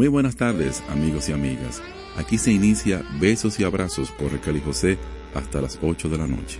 Muy buenas tardes, amigos y amigas. Aquí se inicia Besos y Abrazos por Raquel y José hasta las 8 de la noche.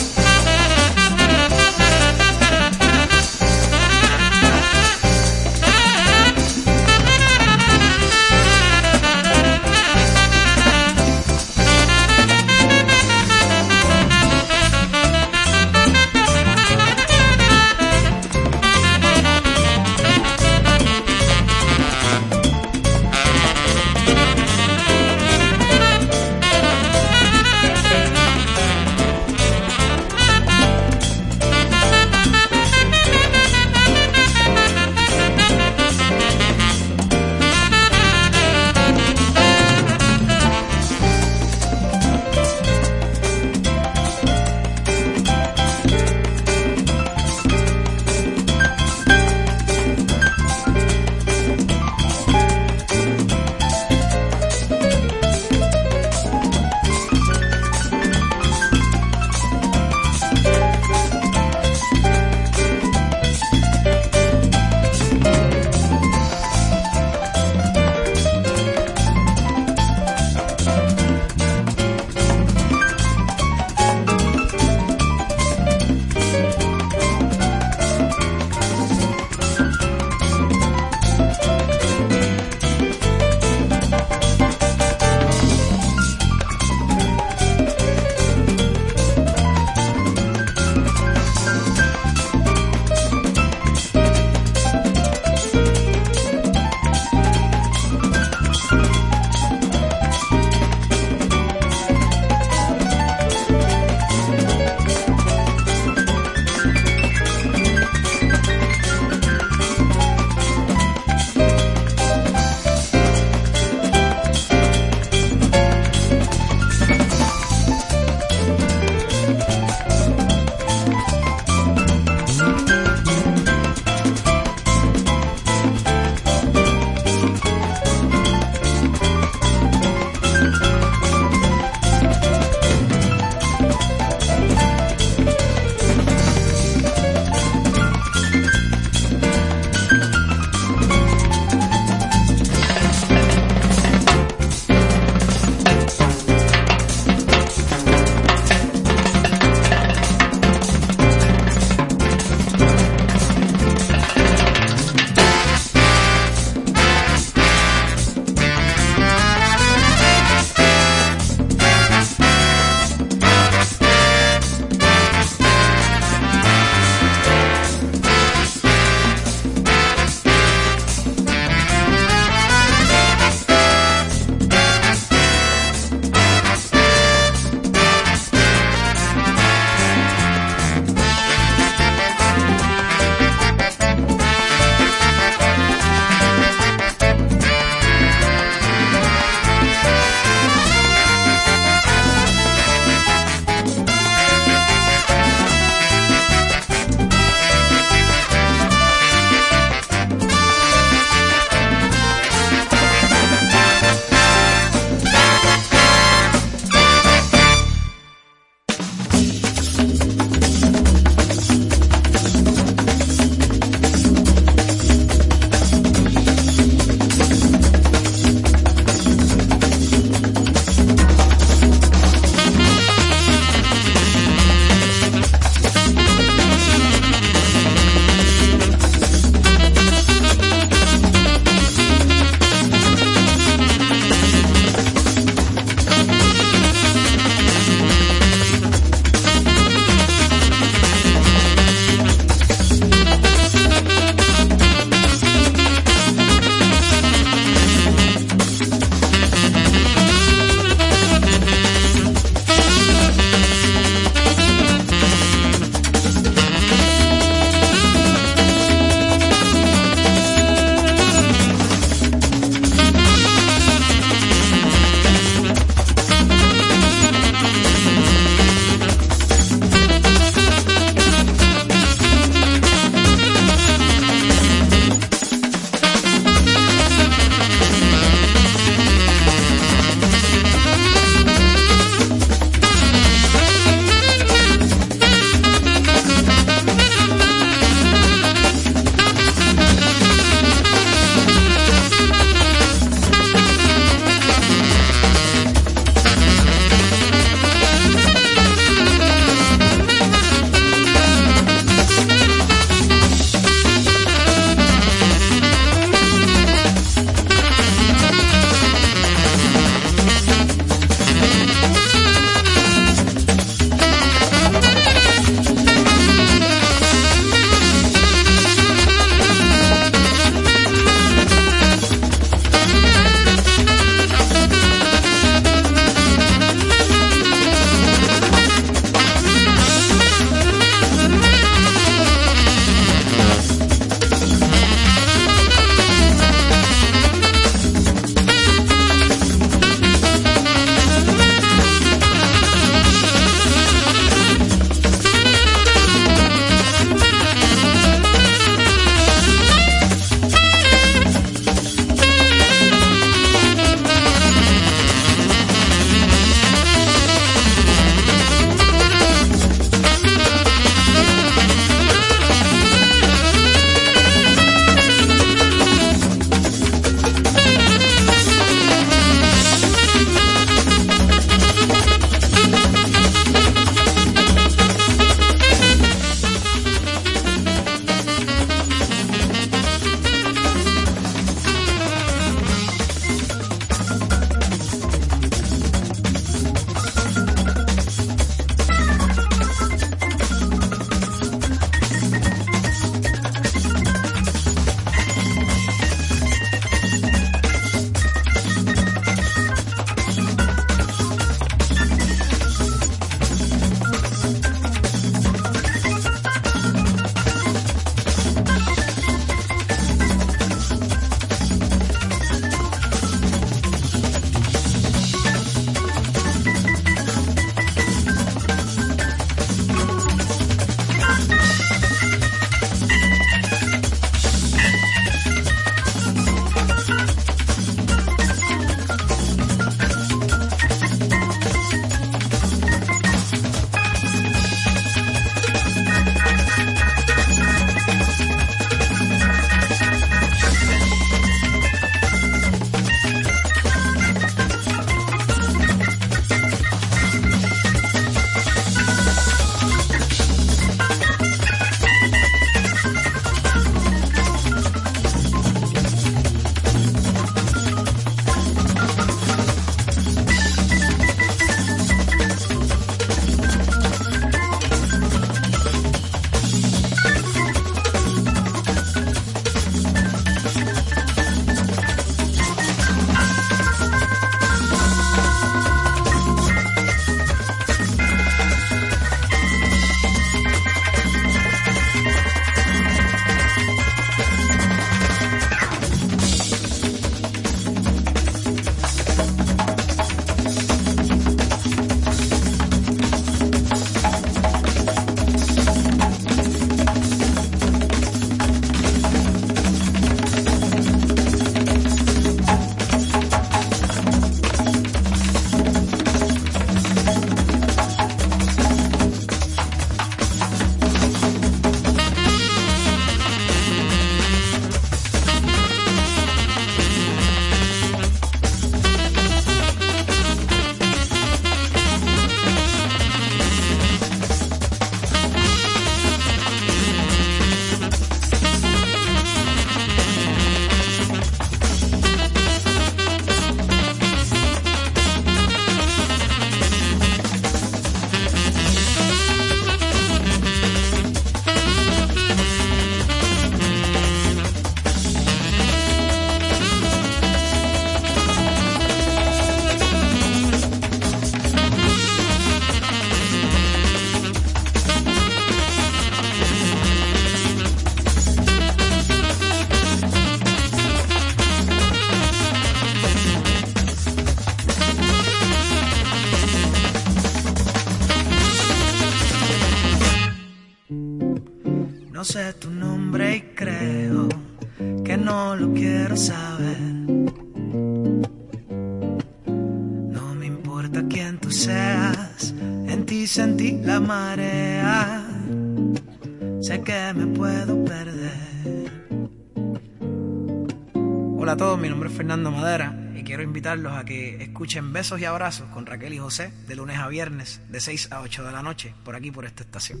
Fernando Madera y quiero invitarlos a que escuchen Besos y Abrazos con Raquel y José de lunes a viernes de 6 a 8 de la noche por aquí por esta estación.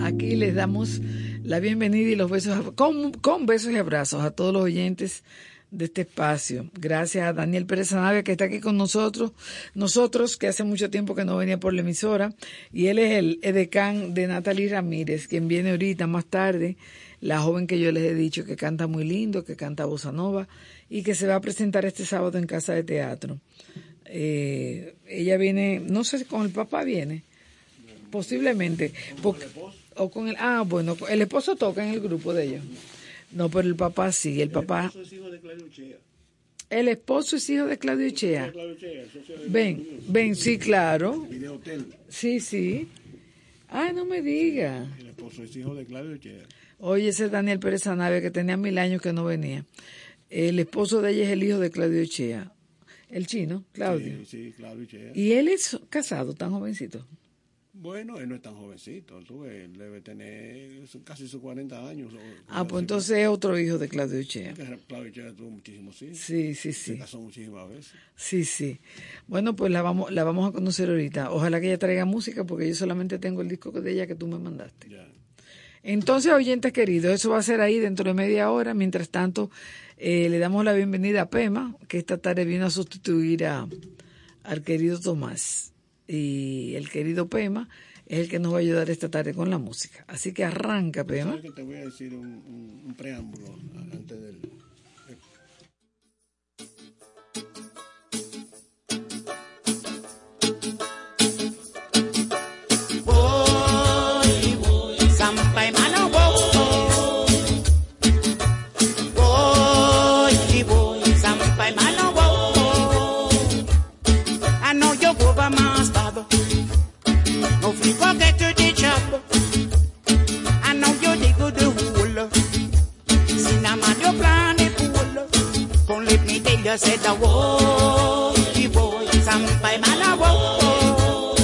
Aquí les damos la bienvenida y los besos, con, con besos y abrazos a todos los oyentes de este espacio. Gracias a Daniel Pérez Anavia que está aquí con nosotros, nosotros que hace mucho tiempo que no venía por la emisora, y él es el edecán de Natalie Ramírez, quien viene ahorita más tarde, la joven que yo les he dicho que canta muy lindo, que canta bossa nova y que se va a presentar este sábado en Casa de Teatro. Eh, ella viene, no sé si con el papá viene, posiblemente. o con el, ah, bueno, el esposo toca en el grupo de ellos. No, pero el papá sí, el, papá. El esposo es hijo de Claudio Chea. El esposo es hijo de Claudio Chea. Ven, ven, sí, claro. hotel. Sí, sí. Ay, no me diga. El esposo es hijo de Claudio Chea. Oye, ese es Daniel Pérez Anavia que tenía mil años que no venía. El esposo de ella es el hijo de Claudio Chea. El chino, Claudio. Sí, sí, Claudio Chea. Y él es casado, tan jovencito. Bueno, él no es tan jovencito, tú ves, él debe tener casi sus 40 años. Ah, pues entonces es otro hijo de Claudio Chea. Claudio Chea tuvo muchísimos hijos. Sí, sí, sí. Se casó muchísimas veces. Sí, sí. Bueno, pues la vamos, la vamos a conocer ahorita. Ojalá que ella traiga música porque yo solamente tengo el disco de ella que tú me mandaste. Ya. Entonces, oyentes queridos, eso va a ser ahí dentro de media hora. Mientras tanto, eh, le damos la bienvenida a Pema, que esta tarde vino a sustituir a, al querido Tomás y el querido Pema es el que nos va a ayudar esta tarde con la música. Así que arranca, Pema. ¿Sabes que te voy a decir un, un, un preámbulo antes del... girl said, oh, whoa, the boy, sampai mana, whoa.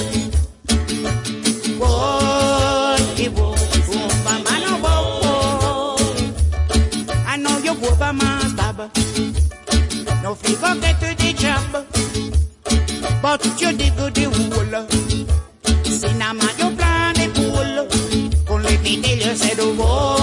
Whoa, the boy, sampai mana, whoa. I know you over my baba. No free go get to the job. But you dig good the wool. See now, man, you plan the pool. Only me tell you said, the whoa.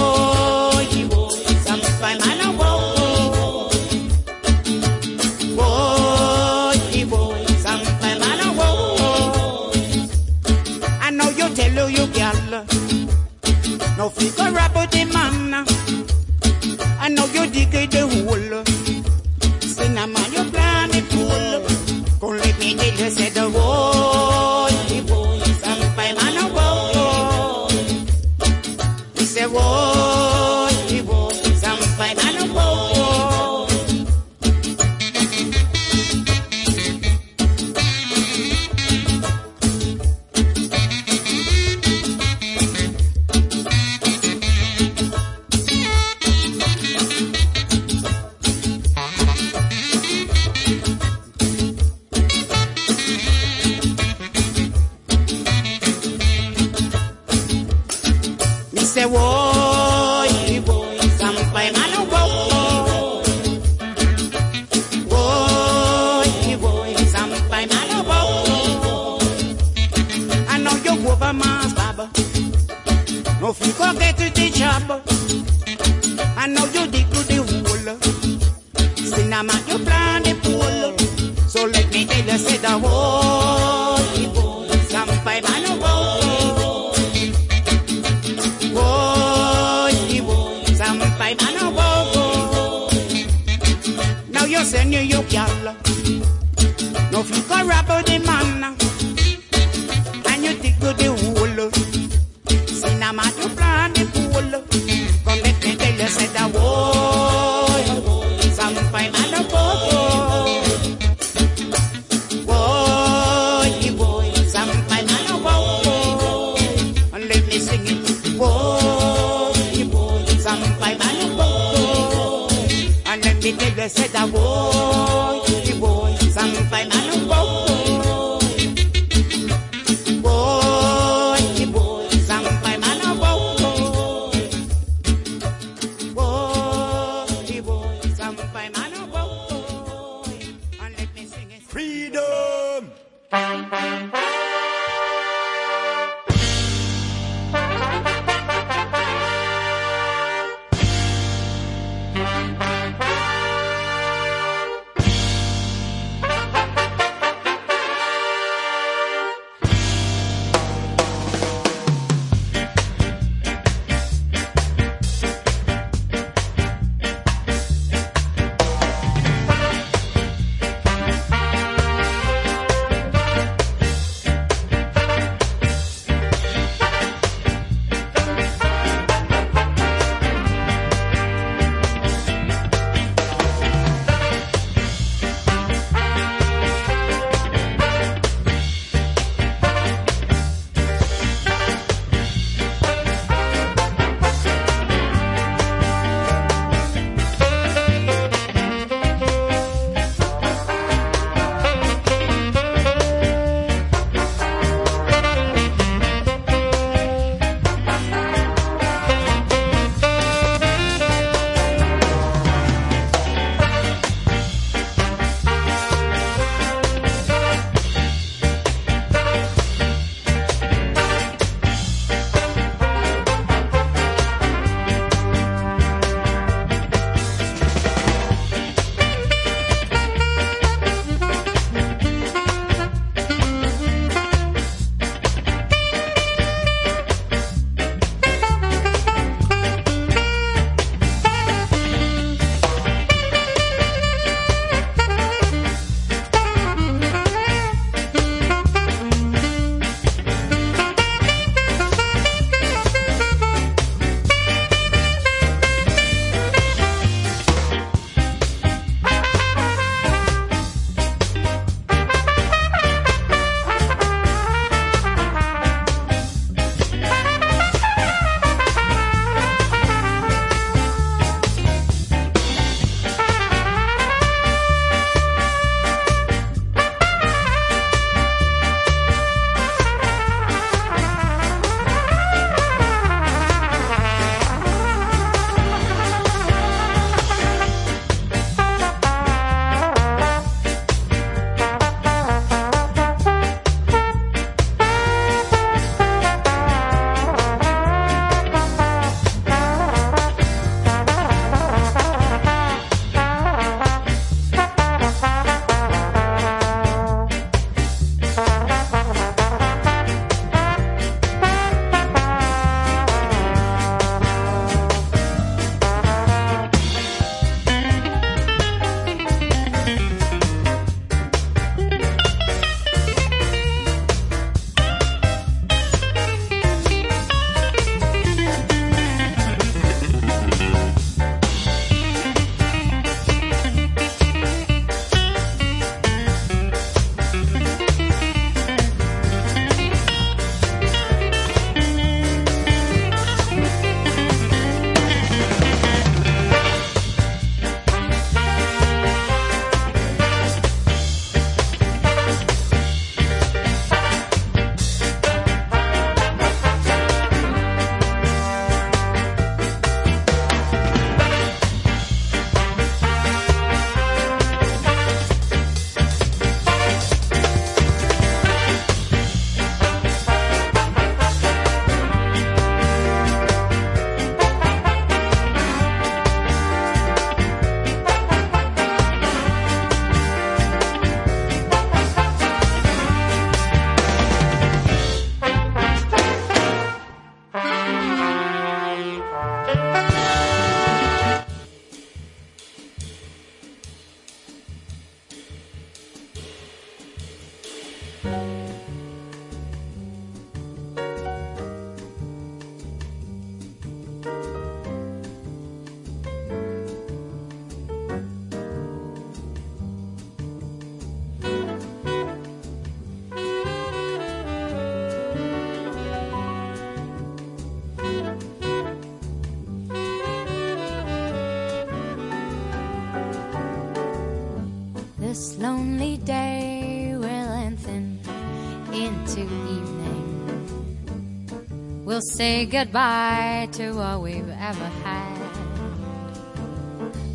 Say goodbye to all we've ever had.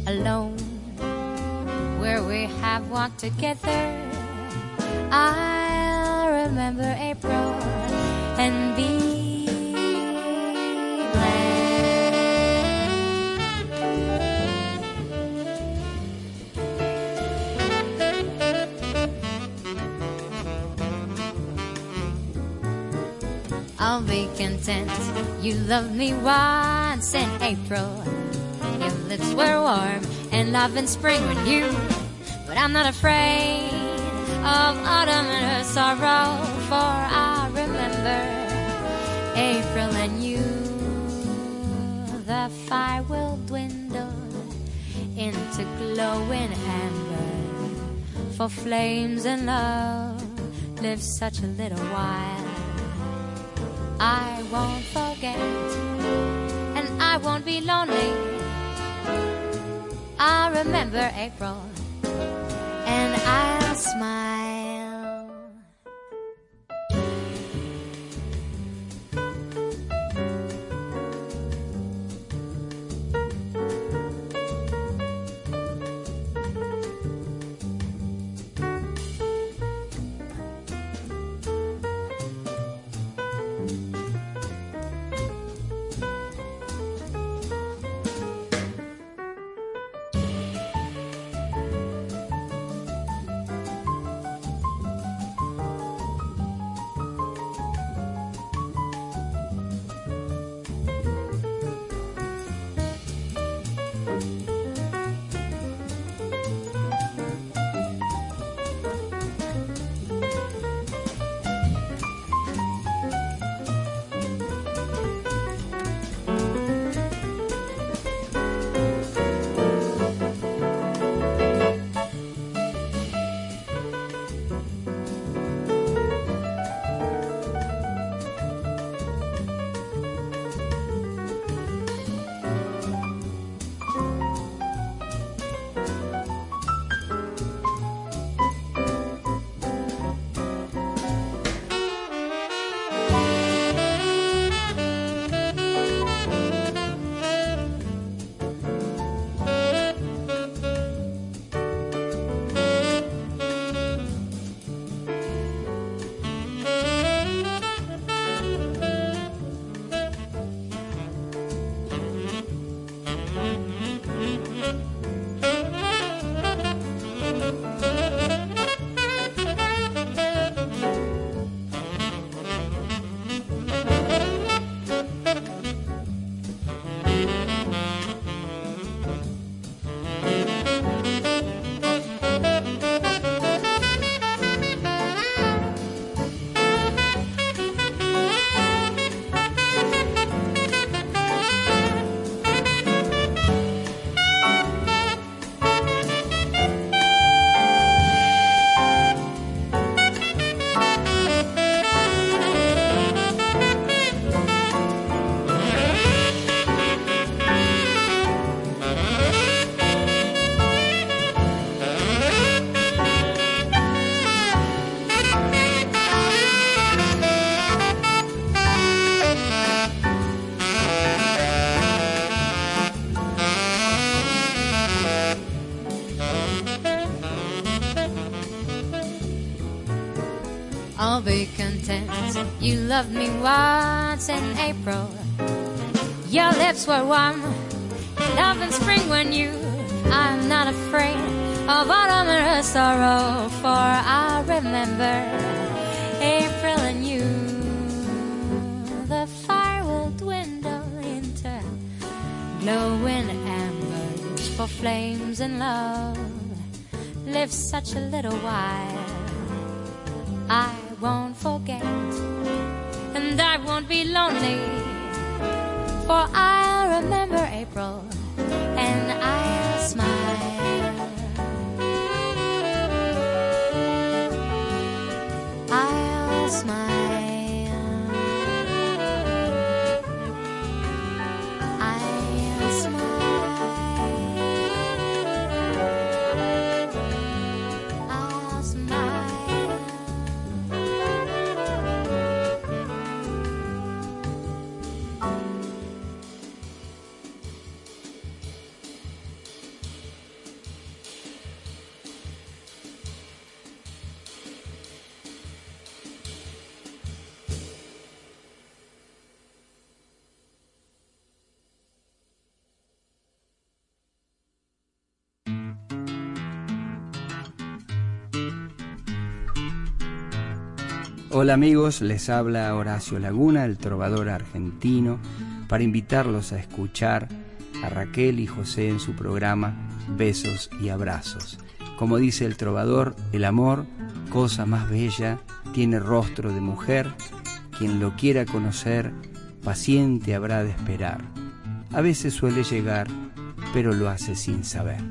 Alone, where we have walked together. Loved me once in April. Your lips were warm and love in spring with you. But I'm not afraid of autumn and her sorrow, for I remember April and you. The fire will dwindle into glowing amber, for flames and love live such a little while. I won't I won't be lonely. I'll remember April, and I'll smile. You loved me once in April. Your lips were warm, love in spring when you. I'm not afraid of autumn her sorrow, for I remember April and you. The fire will dwindle into glowing embers, for flames and love live such a little while. for Hola amigos, les habla Horacio Laguna, el trovador argentino, para invitarlos a escuchar a Raquel y José en su programa Besos y Abrazos. Como dice el trovador, el amor, cosa más bella, tiene rostro de mujer, quien lo quiera conocer, paciente habrá de esperar. A veces suele llegar, pero lo hace sin saber.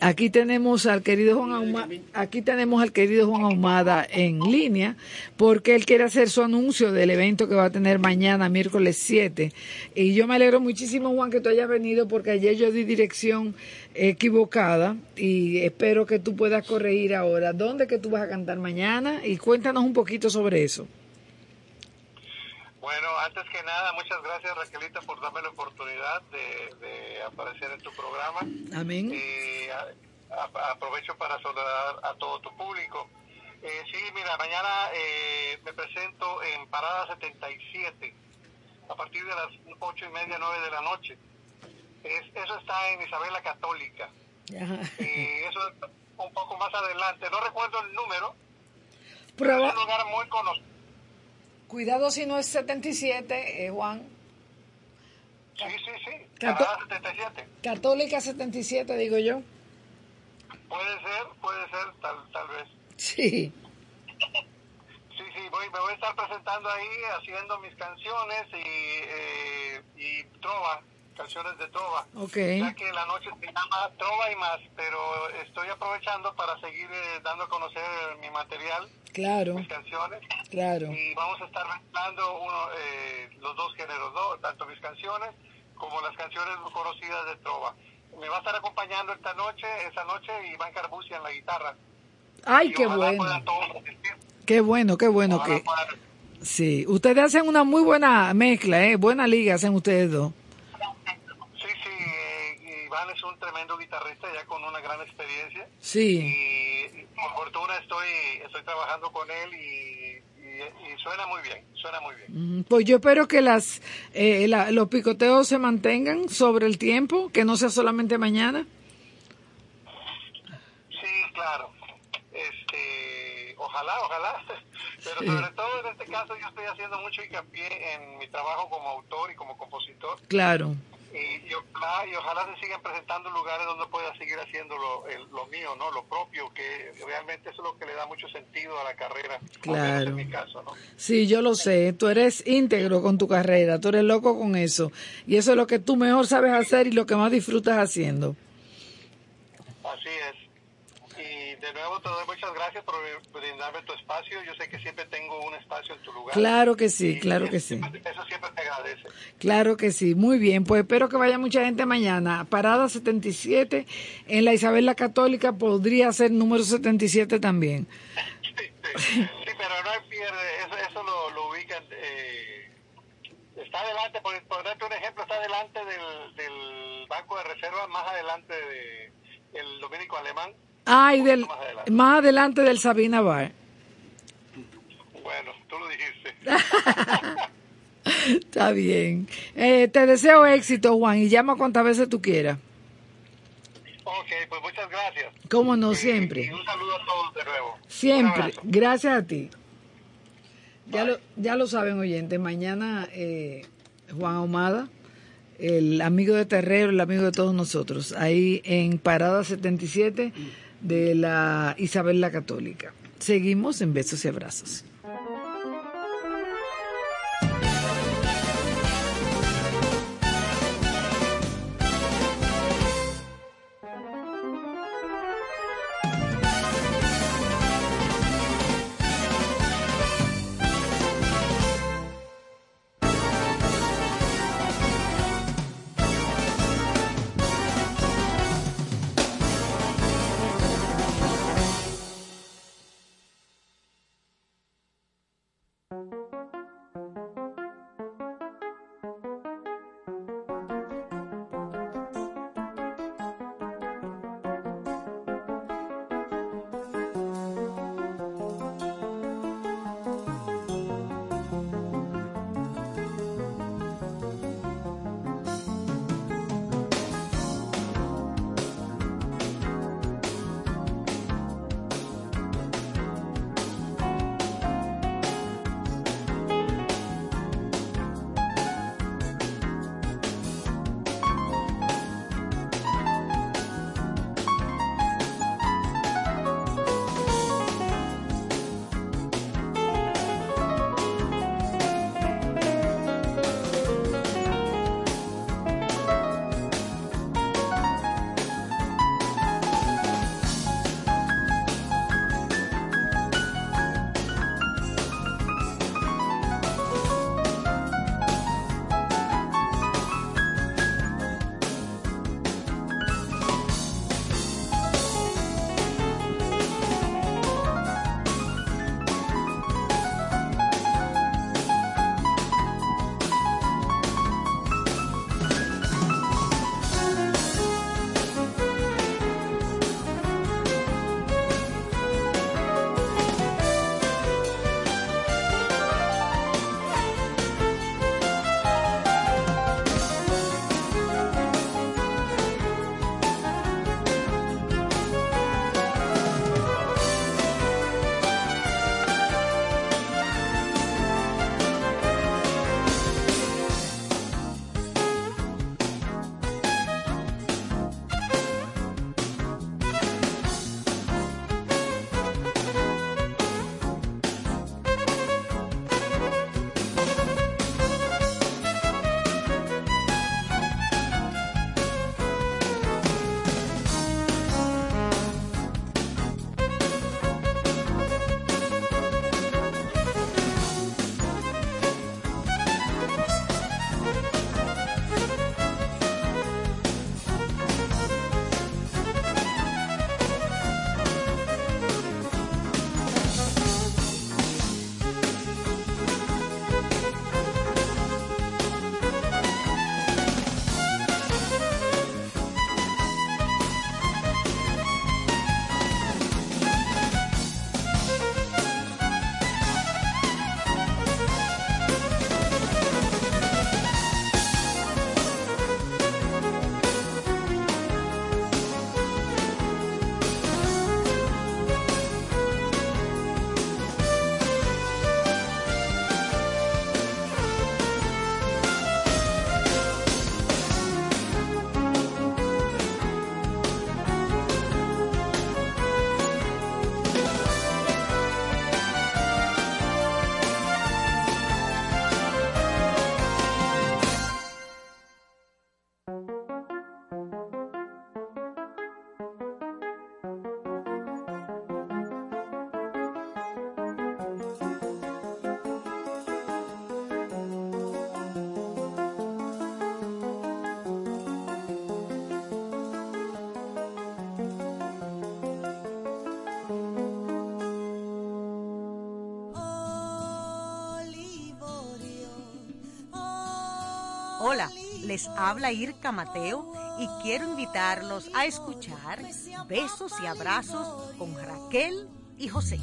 Aquí tenemos al querido Juan Ahumada, aquí tenemos al querido Juan Ahumada en línea porque él quiere hacer su anuncio del evento que va a tener mañana, miércoles 7. Y yo me alegro muchísimo, Juan, que tú hayas venido porque ayer yo di dirección equivocada y espero que tú puedas corregir ahora. ¿Dónde que tú vas a cantar mañana? Y cuéntanos un poquito sobre eso. Bueno, antes que nada, muchas gracias Raquelita por darme la oportunidad de, aparecer en tu programa. Amén. Y aprovecho para saludar a todo tu público. Eh, sí, mira, mañana eh, me presento en Parada 77 a partir de las ocho y media, nueve de la noche. eso está en Isabela Católica. Y eso es un poco más adelante. No recuerdo el número. Pero es un lugar muy conocido Cuidado si no es 77, eh, Juan. Sí, sí, sí. Cató 77. Católica 77, digo yo. Puede ser, puede ser, tal, tal vez. Sí. Sí, sí, voy, me voy a estar presentando ahí haciendo mis canciones y, eh, y trova, canciones de trova. Okay. Ya que la noche se llama Trova y más, pero estoy aprovechando para seguir eh, dando a conocer mi material claro. mis canciones. Claro. Y vamos a estar mezclando uno, eh, los dos géneros, ¿no? tanto mis canciones como las canciones conocidas de Trova. Me va a estar acompañando esta noche, esa noche, Iván Carbucia en la guitarra. ¡Ay, qué bueno! Qué bueno, qué bueno que... Sí, ustedes hacen una muy buena mezcla, ¿eh? Buena liga hacen ustedes dos. Sí, sí, eh, Iván es un tremendo guitarrista ya con una gran experiencia. Sí. Y por fortuna estoy, estoy trabajando con él y, suena muy bien, suena muy bien. Pues yo espero que las eh, los picoteos se mantengan sobre el tiempo, que no sea solamente mañana. Sí, claro. Este, ojalá, ojalá. Pero sobre todo en este caso yo estoy haciendo mucho hincapié en mi trabajo como autor y como compositor. Claro y, ojalá, y, ojalá se sigan presentando lugares donde pueda seguir haciendo lo, lo, mío, ¿no? Lo propio, que realmente eso es lo que le da mucho sentido a la carrera. Claro. En mi caso, ¿no? Sí, yo lo sé. Tú eres íntegro con tu carrera, tú eres loco con eso. Y eso es lo que tú mejor sabes hacer y lo que más disfrutas haciendo. Así es de nuevo te doy muchas gracias por brindarme tu espacio. Yo sé que siempre tengo un espacio en tu lugar. Claro que sí, claro que sí. Eso siempre te agradece. Claro que sí, muy bien. Pues espero que vaya mucha gente mañana. Parada 77 en la Isabel la Católica podría ser número 77 también. sí, pero no hay pierde, eso, eso lo, lo ubican. Eh, está adelante, por, por darte un ejemplo, está adelante del, del Banco de Reserva, más adelante de el dominico alemán Ay, del, más adelante. del Sabina Bar. Bueno, tú lo dijiste. Está bien. Eh, te deseo éxito, Juan, y llama cuantas veces tú quieras. Ok, pues muchas gracias. Cómo no, siempre. Y un saludo a todos de nuevo. Siempre. Gracias a ti. Ya lo, ya lo saben, oyentes. Mañana eh, Juan Ahumada, el amigo de Terrero, el amigo de todos nosotros, ahí en Parada 77 de la Isabel la Católica. Seguimos en besos y abrazos. Les habla Irka Mateo y quiero invitarlos a escuchar Besos y Abrazos con Raquel y José.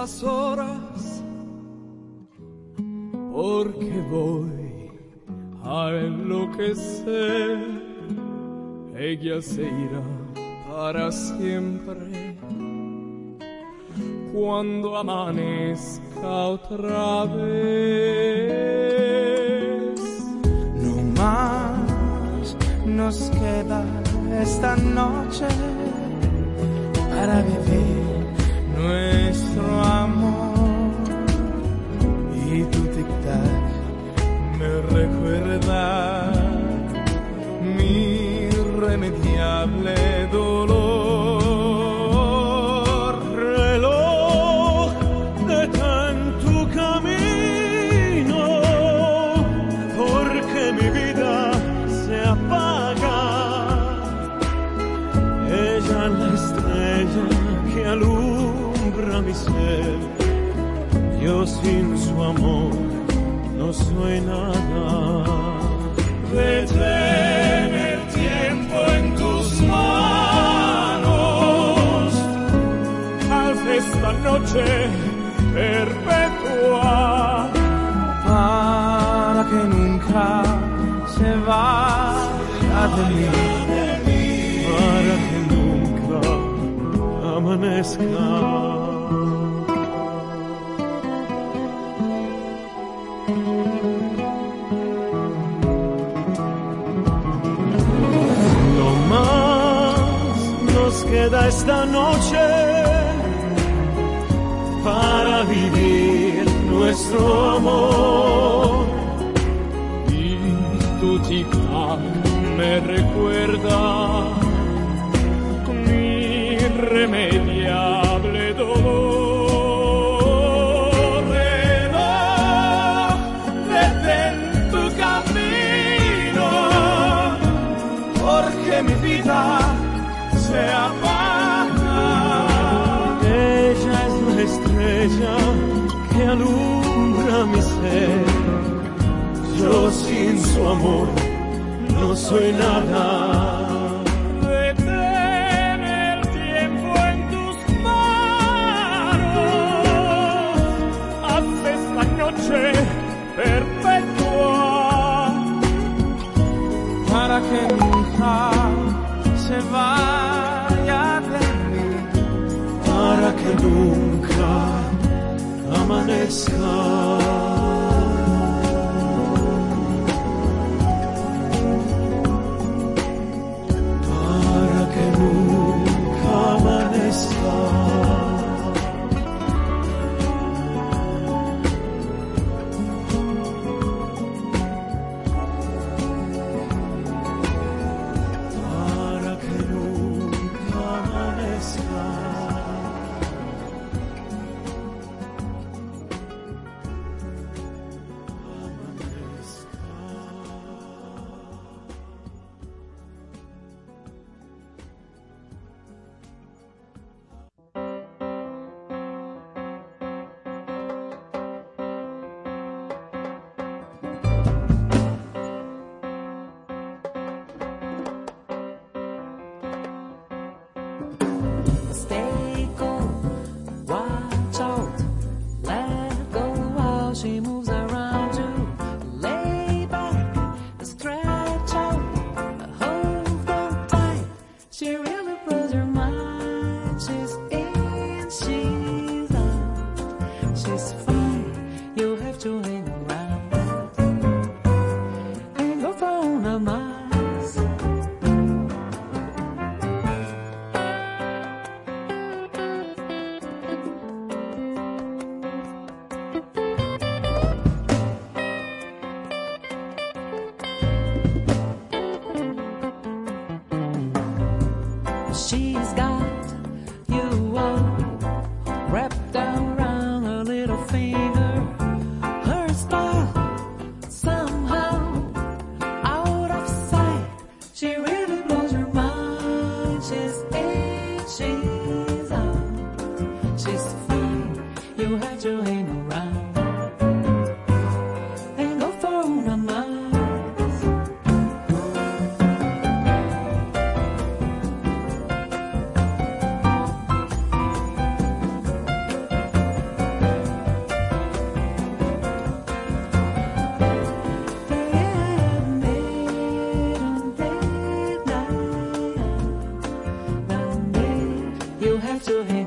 las horas, porque voy a enloquecer. Ella se irá para siempre. Cuando amanezca otra vez, no más nos queda esta noche para vivir nuestro amor y tu tic-tac me recuerda mi irremediable dolor. no hay nada. Retén el tiempo en tus manos. Alza esta noche perpetua para que nunca se vaya de mí. Para que nunca amanezca. esta noche para vivir nuestro amor. Y tu chica me recuerda mi remedio alumbra mi ser. Yo sin su amor no soy nada. Detén el tiempo en tus manos. Haz esta noche perpetua para que mi hija se vaya de mí. Para que nunca permanezca. to him.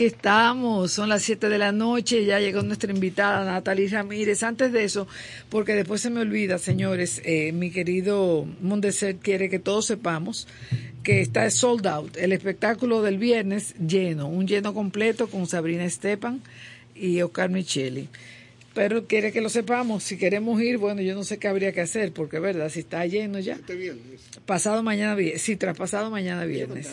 Aquí estamos, son las 7 de la noche, ya llegó nuestra invitada Natalie Ramírez. Antes de eso, porque después se me olvida, señores, eh, mi querido Mondeset quiere que todos sepamos que está sold out. El espectáculo del viernes lleno, un lleno completo con Sabrina Estepan y Oscar Micheli. Pero quiere que lo sepamos, si queremos ir, bueno, yo no sé qué habría que hacer, porque verdad, si está lleno ya. Este viernes. Pasado mañana viernes, sí, traspasado mañana viernes.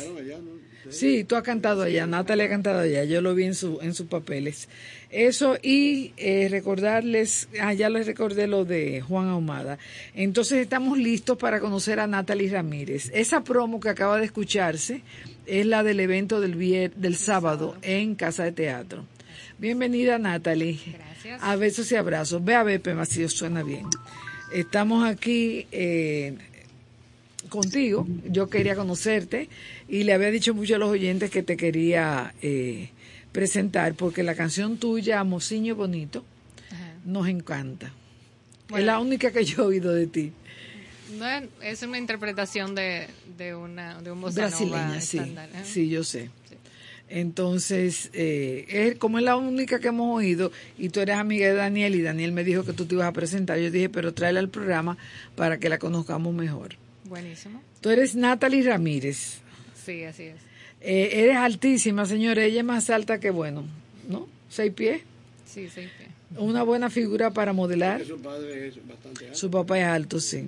Sí, tú has cantado allá, Natalia ha cantado allá, yo lo vi en, su, en sus papeles. Eso y eh, recordarles, ah, ya les recordé lo de Juan Ahumada. Entonces estamos listos para conocer a Natalie Ramírez. Esa promo que acaba de escucharse es la del evento del, vier- del sábado en Casa de Teatro. Bienvenida Natalie. Gracias. A besos y abrazos. Ve a ver, Pema, si os suena bien. Estamos aquí eh, contigo. Yo quería conocerte y le había dicho mucho a los oyentes que te quería eh, presentar porque la canción tuya, Mociño Bonito, nos encanta. Es la única que yo he oído de ti. No es, es una interpretación de, de, una, de un Brasileña, sí. estándar, ¿eh? Sí, yo sé. Entonces, eh, es, como es la única que hemos oído, y tú eres amiga de Daniel, y Daniel me dijo que tú te ibas a presentar, yo dije, pero tráela al programa para que la conozcamos mejor. Buenísimo. Tú eres Natalie Ramírez. Sí, así es. Eh, eres altísima, señora. Ella es más alta que bueno, ¿no? Seis pies. Sí, sí. sí. Una buena figura para modelar. Su padre es bastante alto. Su papá es alto, sí.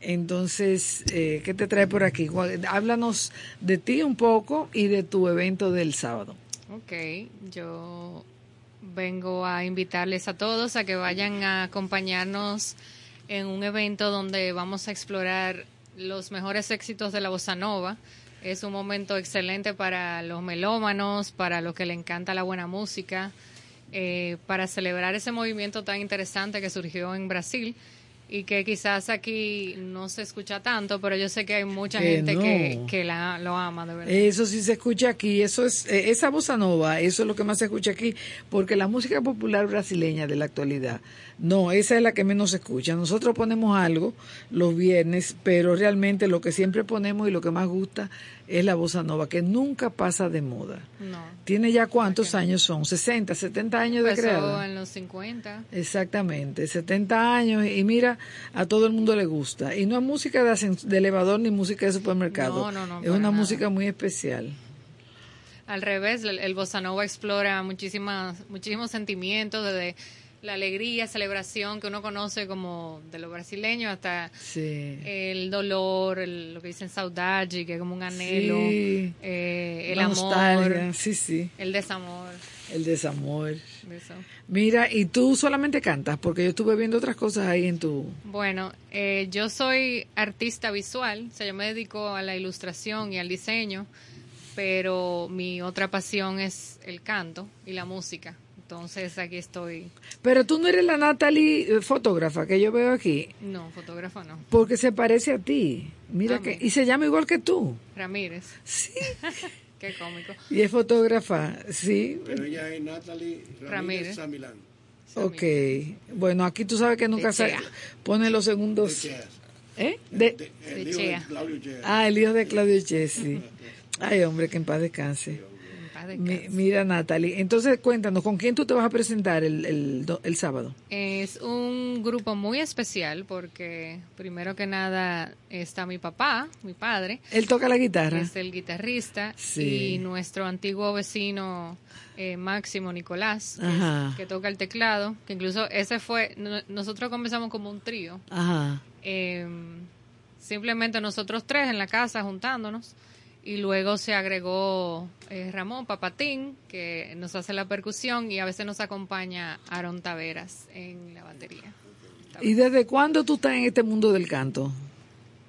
Entonces, eh, ¿qué te trae por aquí? Háblanos de ti un poco y de tu evento del sábado. Ok, yo vengo a invitarles a todos a que vayan a acompañarnos en un evento donde vamos a explorar los mejores éxitos de la bossa nova. Es un momento excelente para los melómanos, para los que le encanta la buena música, eh, para celebrar ese movimiento tan interesante que surgió en Brasil y que quizás aquí no se escucha tanto, pero yo sé que hay mucha Que gente no. que, que la, lo ama, de verdad. Eso sí se escucha aquí, eso es eh, esa bossa nova, eso es lo que más se escucha aquí, porque la música popular brasileña de la actualidad, no, esa es la que menos se escucha. Nosotros ponemos algo los viernes, pero realmente lo que siempre ponemos y lo que más gusta es la bossa nova, que nunca pasa de moda. No. Tiene ya cuántos años son, 60, 70 años de creada. en los 50. Exactamente, 70 años y mira, a todo el mundo le gusta. Y no es música de, de elevador ni música de supermercado. No, no, no, es una nada. música muy especial. Al revés, el, el bossa nova explora muchísimas, muchísimos sentimientos, desde la alegría, celebración que uno conoce como de lo brasileño hasta Sí. el dolor, el- lo que dicen saudade, que es como un anhelo, Sí. eh, el amor, sí, sí. el desamor. El desamor. eso. Mira, y tú solamente cantas, porque yo estuve viendo otras cosas ahí en tu... Bueno, eh, yo soy artista visual, o sea, yo me dedico a la ilustración y al diseño, pero mi otra pasión es el canto y la música. Entonces aquí estoy. Pero tú no eres la Natalie eh, fotógrafa que yo veo aquí, No, fotógrafo no. porque se parece a ti. Mira que... Y se llama igual que tú. Ramírez. Sí. Qué cómico. Y es fotógrafa, sí. Pero ella es Natalie Ramírez. Ramírez. Ok. Bueno, aquí tú sabes que nunca Chea. pone los segundos. De Chea. ¿Eh? De, El hijo de Claudio Che. ah, el hijo de Claudio Chesi. Ay, hombre, que en paz descanse. Mi- mira, Natalie. Entonces, cuéntanos, ¿con quién tú te vas a presentar el, el, do- el sábado? Es un grupo muy especial porque primero que nada está mi papá, mi padre, Él toca la guitarra. es el guitarrista, Sí. y nuestro antiguo vecino eh, Máximo Nicolás, que, que toca el teclado, que incluso ese fue, no- nosotros comenzamos como un trío. Ajá. Eh, simplemente nosotros tres en la casa juntándonos y luego se agregó eh, Ramón Papatín que nos hace la percusión y a veces nos acompaña Aaron Taveras en la batería. ¿Y desde cuándo tú estás en este mundo del canto?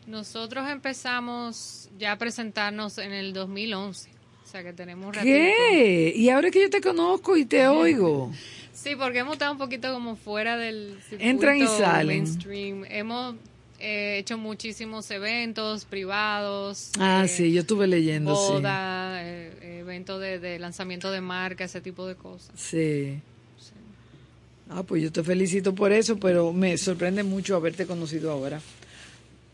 Nosotros empezamos ya a presentarnos en el 2011, o sea que tenemos ratito. ¿Qué? Y ahora que yo te conozco y te oigo. Sí, porque hemos estado un poquito como fuera del circuito Entran y salen. mainstream. Hemos eh, hecho muchísimos eventos privados. Ah, eh, sí, yo estuve leyendo, sí. boda, eh, eventos de, de lanzamiento de marca, ese tipo de cosas. Sí. Ah, pues yo te felicito por eso, pero me sorprende mucho haberte conocido ahora.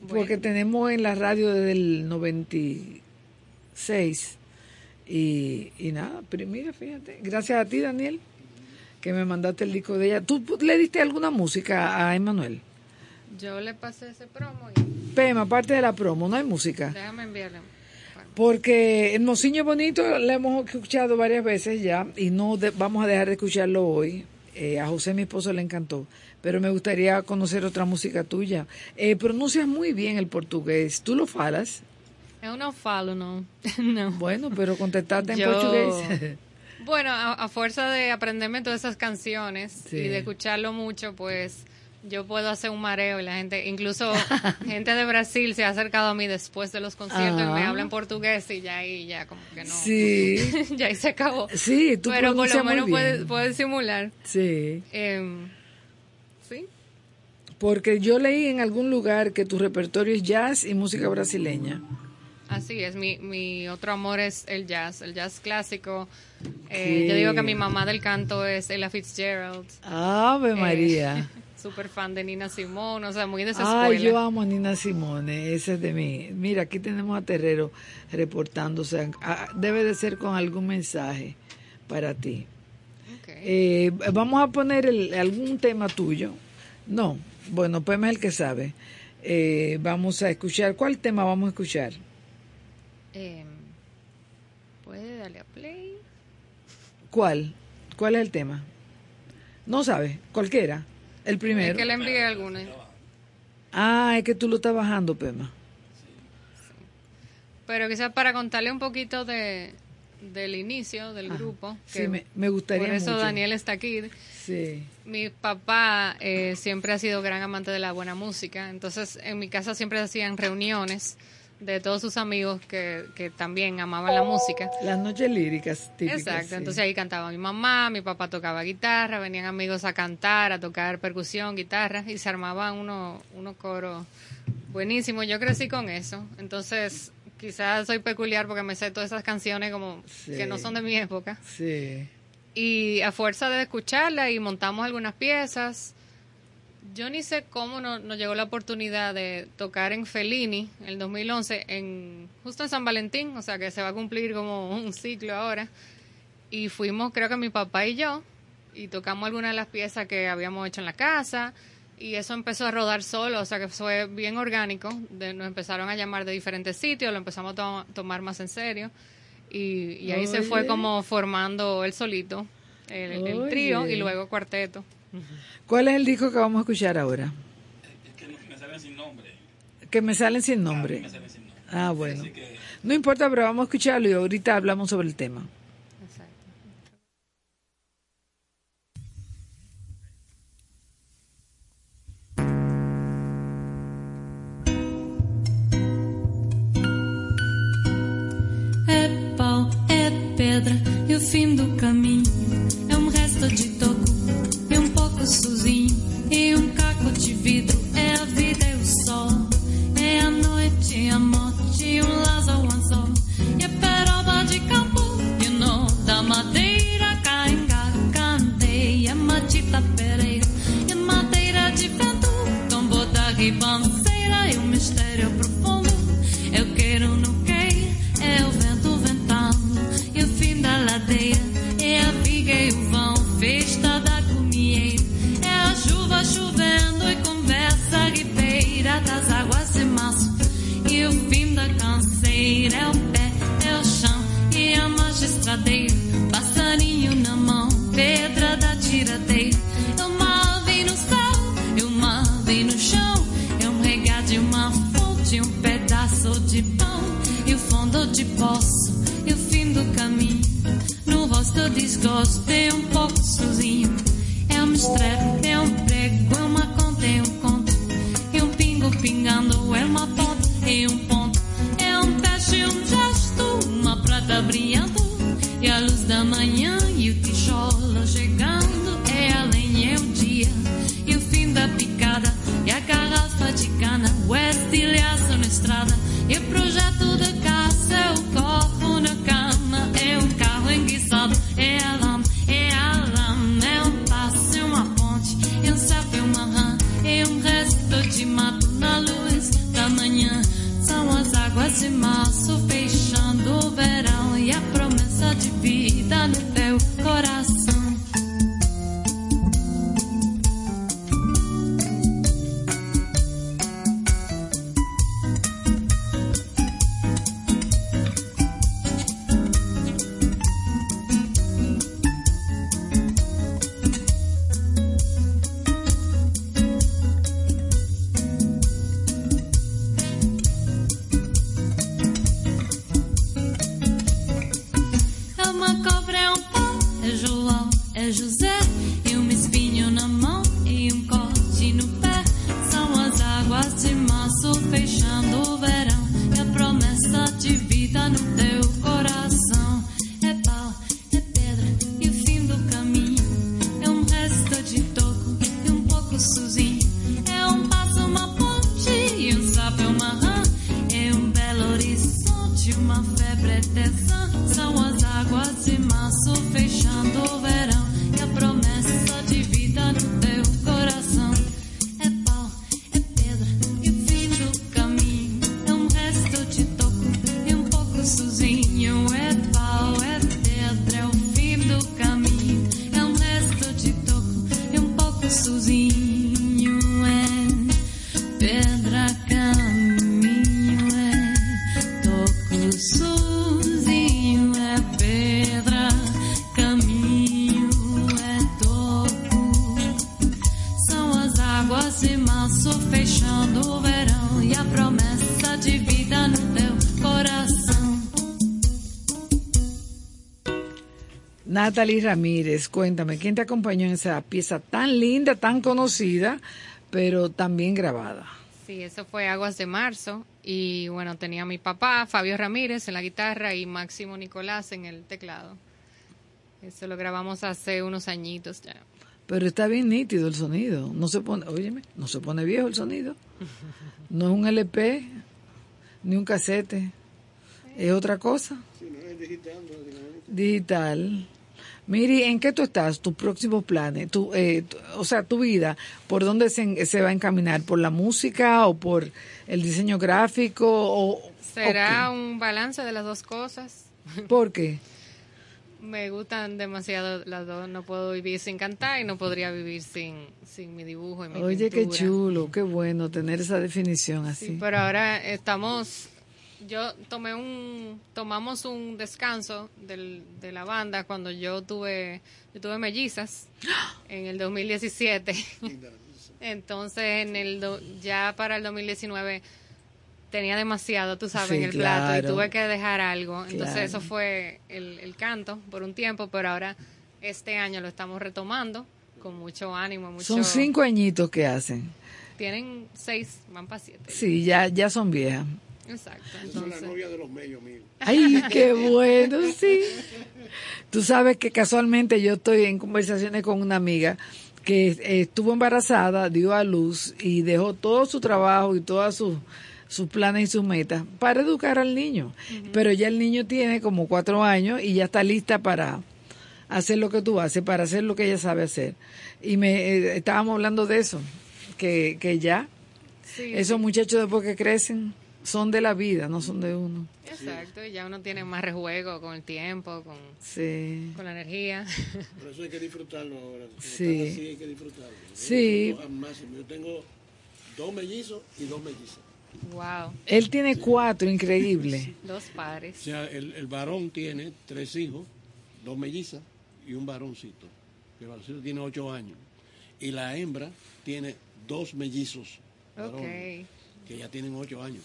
Porque tenemos en la radio desde el 96 y, y nada, pero mira, fíjate, gracias a ti, Daniel, que me mandaste el disco de ella. ¿Tú le diste alguna música a Emanuel? Yo le pasé ese promo y Pema, aparte de la promo, no hay música. déjame enviarle. Porque el Mociño Bonito lo hemos escuchado varias veces ya y no de- vamos a dejar de escucharlo hoy. Eh, a José, mi esposo, le encantó. Pero me gustaría conocer otra música tuya. Eh, pronuncias muy bien el portugués. ¿Tú lo falas? Eu não falo, não. não. Bueno, pero contestaste en Yo- portugués. Bueno, a, a fuerza de aprenderme todas esas canciones Sí. y de escucharlo mucho, pues yo puedo hacer un mareo y la gente, incluso gente de Brasil se ha acercado a mí después de los conciertos y me Ah. habla en portugués y ya ahí ya como que no. Sí. ya ahí se acabó. Sí, tú Pero por lo menos puedes puedes simular. Sí. Em, sí. Porque yo leí en algún lugar que tu repertorio es jazz y música brasileña. Así es, mi, mi otro amor es el jazz, el jazz clásico. Eh, yo digo que mi mamá del canto es Ella Fitzgerald. Ave Eh, María. Súper fan de Nina Simone, o sea, muy de esa Ay, escuela. yo amo a Nina Simone, ese es de mí. Mira, aquí tenemos a Terrero reportándose. Debe de ser con algún mensaje para ti. Eh, vamos a poner el- algún tema tuyo. No, bueno, Pema es el que sabe. Eh, vamos a escuchar. ¿Cuál tema vamos a escuchar? Em, ¿Puede darle a play? ¿Cuál? ¿Cuál es el tema? No sabe, cualquiera. El primero. Que le envié alguna. Ah, es que tú lo estás bajando, Pema. Pero quizás para contarle un poquito de, del inicio del grupo. sí, que me- me gustaría Por eso mucho. Daniel está aquí. Sí. Mi papá eh, siempre ha sido gran amante de la buena música, entonces en mi casa siempre hacían reuniones de todos sus amigos que, que también amaban la música. Las noches líricas típicas. Exacto, sí. entonces ahí cantaba mi mamá, mi papá tocaba guitarra, venían amigos a cantar, a tocar percusión, guitarra y se armaban unos unos coros buenísimos. Yo crecí con eso, entonces quizás soy peculiar porque me sé todas esas canciones como Sí. que no son de mi época. Sí. Y a fuerza de escucharla y montamos algunas piezas, yo ni sé cómo no- nos llegó la oportunidad de tocar en Fellini el 2011, en, justo en San Valentín, o sea que se va a cumplir como un ciclo ahora. Y fuimos, creo que mi papá y yo, y tocamos algunas de las piezas que habíamos hecho en la casa. Y eso empezó a rodar solo, o sea que fue bien orgánico. De, nos empezaron a llamar de diferentes sitios, lo empezamos a to- tomar más en serio. Y, y ahí se fue como formando el solito, el, el trío y luego cuarteto. ¿Cuál es el disco que vamos a escuchar ahora? que me salen sin nombre. Que me salen sin nombre. Ah, bueno. No importa, pero vamos a escucharlo y ahorita hablamos sobre el tema. É pau, é pedra e o fim do caminho. É um resto de toco e um um caco de vidro. É a vida e o sol. É a noite e a morte. Um laço ao anzol. E a peroba de campo. E o nó da madeira. Cainga, candeia. Matita pereira. E madeira de vento. Tombo da ribanceira. E o fundo rosto Natalie Ramírez, cuéntame, ¿quién te acompañó en esa pieza tan linda, tan conocida, pero también grabada? Sí, eso fue Aguas de Marzo. Y bueno, tenía a mi papá, Fabio Ramírez, en la guitarra y Máximo Nicolás en el teclado. Eso lo grabamos hace unos añitos ya. Pero está bien nítido el sonido. No se pone, óyeme, no se pone viejo el sonido. No es un LP, ni un casete. Es otra cosa. Digital. Miri, ¿en qué tú estás? Tus próximos planes, tu, eh, tu- o sea, tu vida, ¿por dónde se, se va a encaminar? ¿Por la música o por el diseño gráfico? O, Será un balance de las dos cosas. ¿Por qué? Me gustan demasiado las dos. No puedo vivir sin cantar y no podría vivir sin, sin mi dibujo y mi Oye, qué chulo, qué bueno tener esa definición así. Sí, pero ahora estamos, yo tomé un, tomamos un descanso del, de la banda cuando yo tuve, yo tuve mellizas en el 2017. Entonces, en el do- ya para el 2019 tenía demasiado, tú sabes, Sí, en el plato claro. y tuve que dejar algo. Entonces, Claro. eso fue el, el canto por un tiempo, pero ahora este año lo estamos retomando con mucho ánimo, mucho. Son cinco añitos que hacen. Tienen seis, van para siete. Sí, ya, ya son viejas. Exacto. Entonces, la novia de los medios míos. Ay, qué bueno, sí. Tú sabes que casualmente yo estoy en conversaciones con una amiga que eh, estuvo embarazada, dio a luz y dejó todo su trabajo y todas sus sus planes y sus metas para educar al niño. Pero ya el niño tiene como cuatro años y ya está lista para hacer lo que tú haces, para hacer lo que ella sabe hacer. Y me eh, estábamos hablando de eso, que, que ya Sí, esos sí. muchachos después que crecen son de la vida, no son de uno. Exacto, y ya uno tiene más rejuego con el tiempo, con, Sí. con la energía. Por eso hay que disfrutarlo ahora. Como Sí. así hay que disfrutarlo. Sí. disfruto al máximo. Yo tengo dos mellizos y dos mellizas. Wow, Él tiene cuatro, increíble. dos padres. O sea, el, el varón tiene tres hijos, dos mellizas y un varoncito. El varoncito tiene ocho años. Y la hembra tiene dos mellizos. varones, Ok. Que ya tienen ocho años.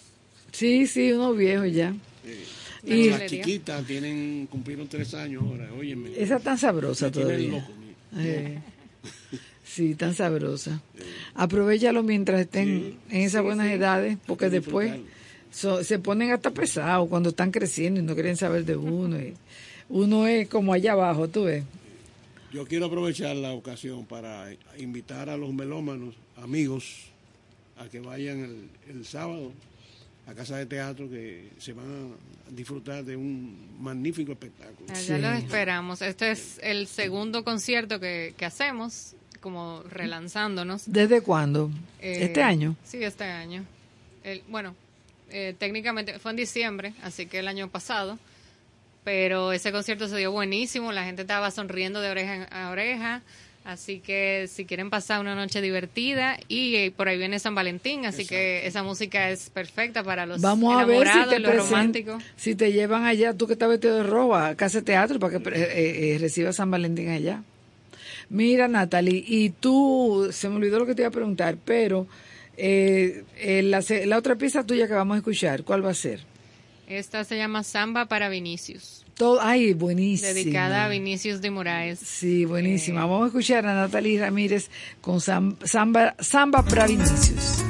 Sí, sí, uno viejo ya. Y Y las chiquitas tienen, cumplieron tres años ahora, óyeme. esa tan sabrosa todavía. loco, Eh, sí, tan sabrosa. Aprovechalo mientras estén en esas buenas edades, porque después so- se ponen hasta pesados cuando están creciendo y no quieren saber de uno. y uno es como allá abajo, tú ves. Yo quiero aprovechar la ocasión para invitar a los melómanos, amigos, a que vayan el, el sábado a Casa de Teatro, que se van a disfrutar de un magnífico espectáculo. Allá los esperamos. Este es el segundo concierto que, que hacemos, como relanzándonos. ¿Desde cuándo? Eh, ¿Este año? Sí, este año. El, bueno, eh, técnicamente fue en diciembre, así que el año pasado. Pero ese concierto se dio buenísimo, la gente estaba sonriendo de oreja a oreja. Así que si quieren pasar una noche divertida y eh, por ahí viene San Valentín, así que esa música es perfecta para los Vamos a ver si te, los románticos. si te llevan allá, tú que estás vestido de roba, a casa de teatro, para que pre- eh, eh, reciba San Valentín allá. Mira, Natalie, y tú, se me olvidó lo que te iba a preguntar, pero eh, eh, la, la otra pieza tuya que vamos a escuchar, ¿cuál va a ser? Esta se llama Samba para Vinicius, Todo, ay, buenísima. dedicada a Vinicius de Moraes. Sí, buenísima. Vamos a escuchar a Natalie Ramírez con Sam- Samba, Samba para Vinicius.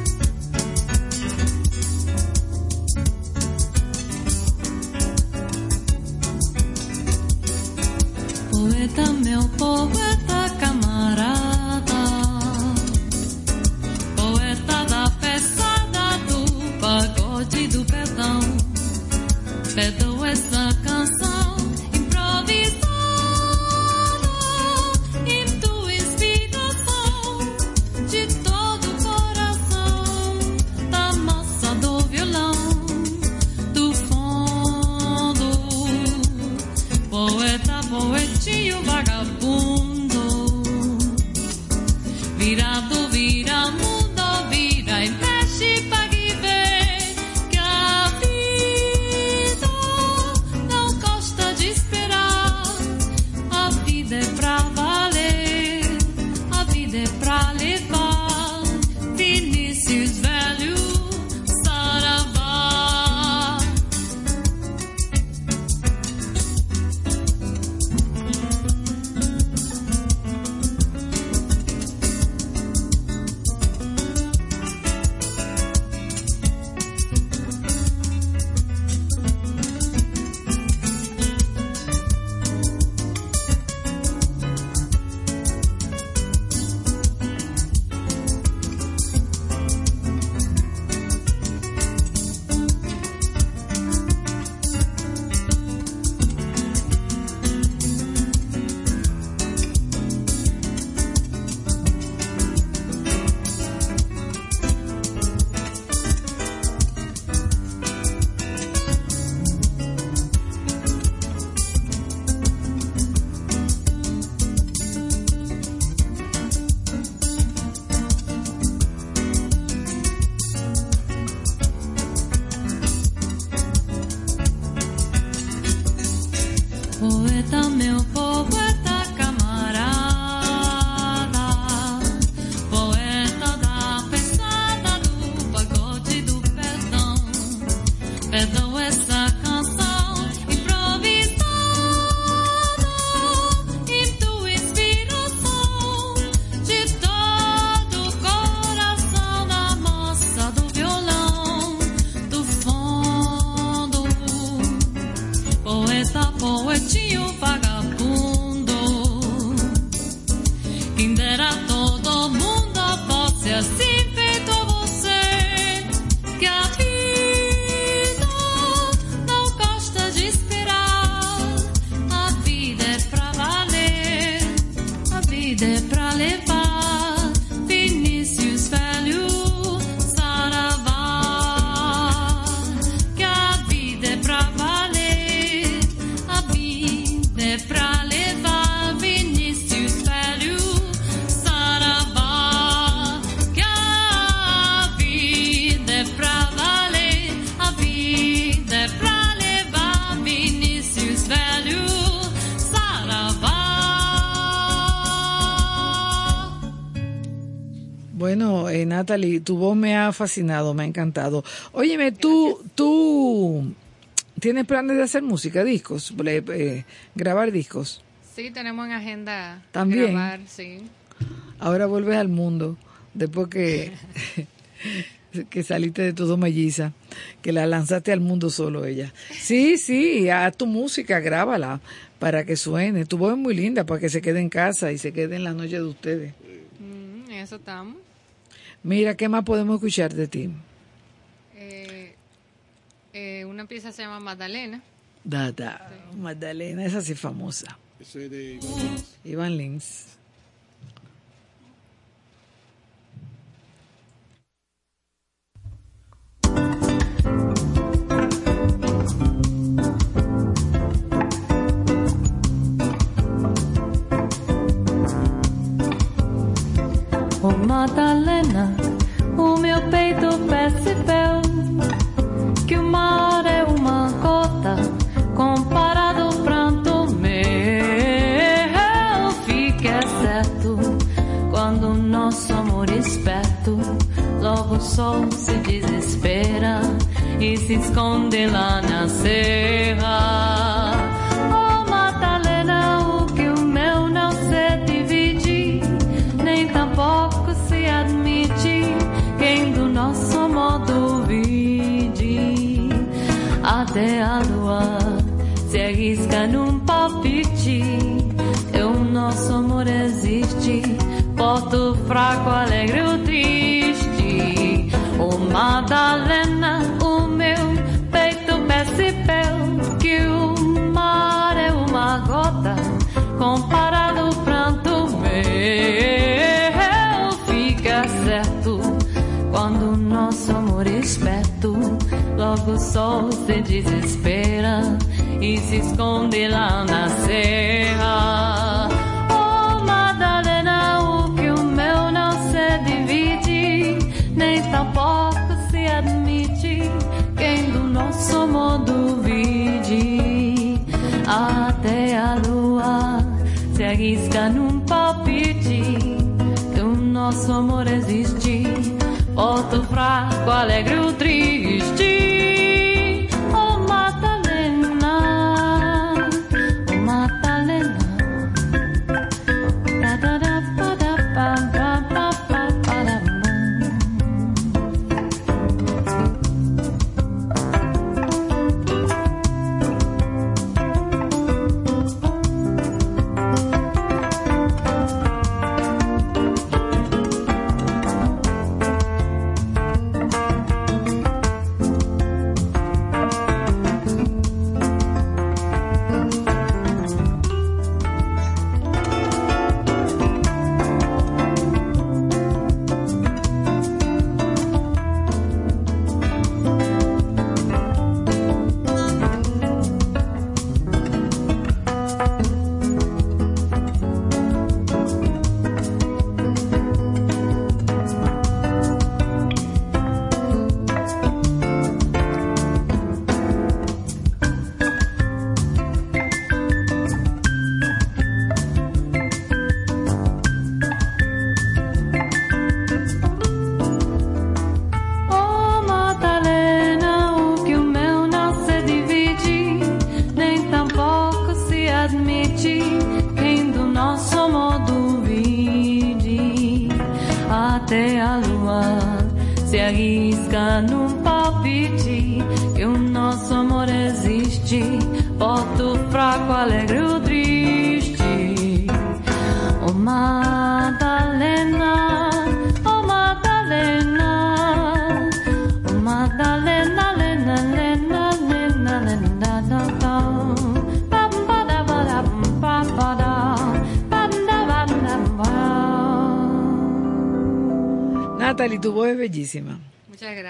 Poeta, meu poeta tu voz me ha fascinado, me ha encantado. Óyeme, tú, tú tienes planes de hacer música, discos, eh, eh, grabar discos. Sí, tenemos en agenda También. grabar, sí. Ahora vuelves al mundo, después que, que saliste de todo melliza, que la lanzaste al mundo solo ella. Sí, sí, haz tu música, grábala para que suene. Tu voz es muy linda para que se quede en casa y se quede en la noche de ustedes. Mm, eso estamos. Mira, ¿qué más podemos escuchar de ti? Eh, eh, una pieza se llama Magdalena. Dada, Magdalena, esa sí es famosa. Eso es de Iván Lins. Ô Madalena, o meu peito percebeu que o mar é uma gota comparado ao pranto meu. Fique certo quando nosso amor esperto, logo o sol se desespera e se esconde lá na serra. Duvide. Até a lua se arrisca num palpite, que o nosso amor existe, porto fraco, alegre ou triste. Oh Madalena, o meu peito percebeu o sol se desespera e se esconde lá na serra. Oh Madalena, o que o meu não se divide, nem tampouco se admite quem do nosso amor duvide. Até a lua se arrisca num palpite que o nosso amor existe, porto fraco, alegre ou triste.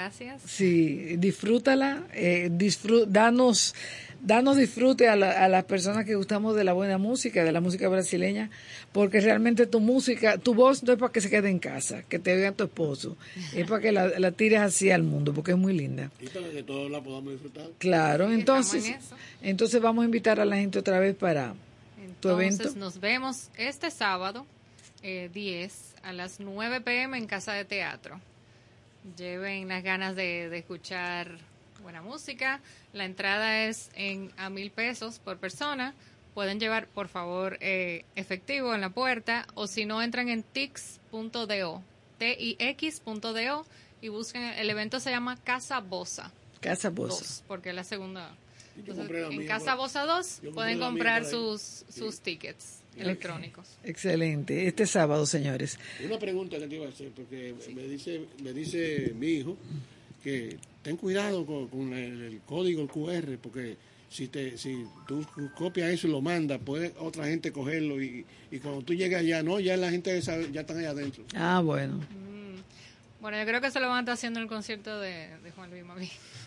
Gracias. Sí, disfrútala, eh, disfrú- danos, danos disfrute a, la- a las personas que gustamos de la buena música, de la música brasileña, porque realmente tu música, tu voz no es para que se quede en casa, que te vea tu esposo, es para que la, la tires así al mundo, porque es muy linda. Y para que todos la podamos disfrutar. Claro, Sí, entonces, en entonces vamos a invitar a la gente otra vez para tu evento. Entonces nos vemos este sábado eh, 10 a las 9 pm en Casa de Teatro. Lleven las ganas de, de escuchar buena música. La entrada es en a mil pesos por persona. Pueden llevar, por favor, eh, efectivo en la puerta o si no, entran en tix.do, T-I-X.do y busquen, el evento se llama Casa Bosa. Casa Bosa. 2, porque es la segunda. Entonces, la en Casa Bosa 2 yo compré pueden comprar sus, sus tickets electrónicos. Excelente. Este sábado, señores. Una pregunta que te iba a hacer, porque me dice me dice mi hijo que ten cuidado con, con el, el código el QR, porque si te si tú copias eso y lo mandas, puede otra gente cogerlo y, y cuando tú llegas allá, no, ya la gente sabe- ya están allá adentro. Ah, bueno. Bueno, yo creo que eso lo van a estar haciendo en el concierto de, de Juan Luis Mavi.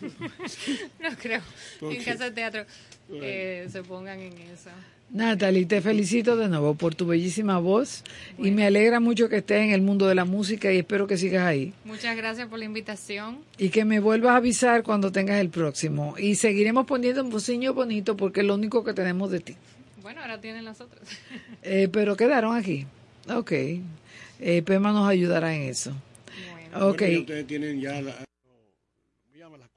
no creo. ¿Por En casa de teatro eh, se pongan en eso. Natalie, te felicito de nuevo por tu bellísima voz y me alegra mucho que estés en el mundo de la música y espero que sigas ahí. Muchas gracias por la invitación. Y que me vuelvas a avisar cuando tengas el próximo. Y seguiremos poniendo un bociño bonito porque es lo único que tenemos de ti. Bueno, ahora tienen las otras. Eh, pero quedaron aquí. Ok. Eh, Pema nos ayudará en eso. Ok. Bueno, ya ustedes tienen ya la,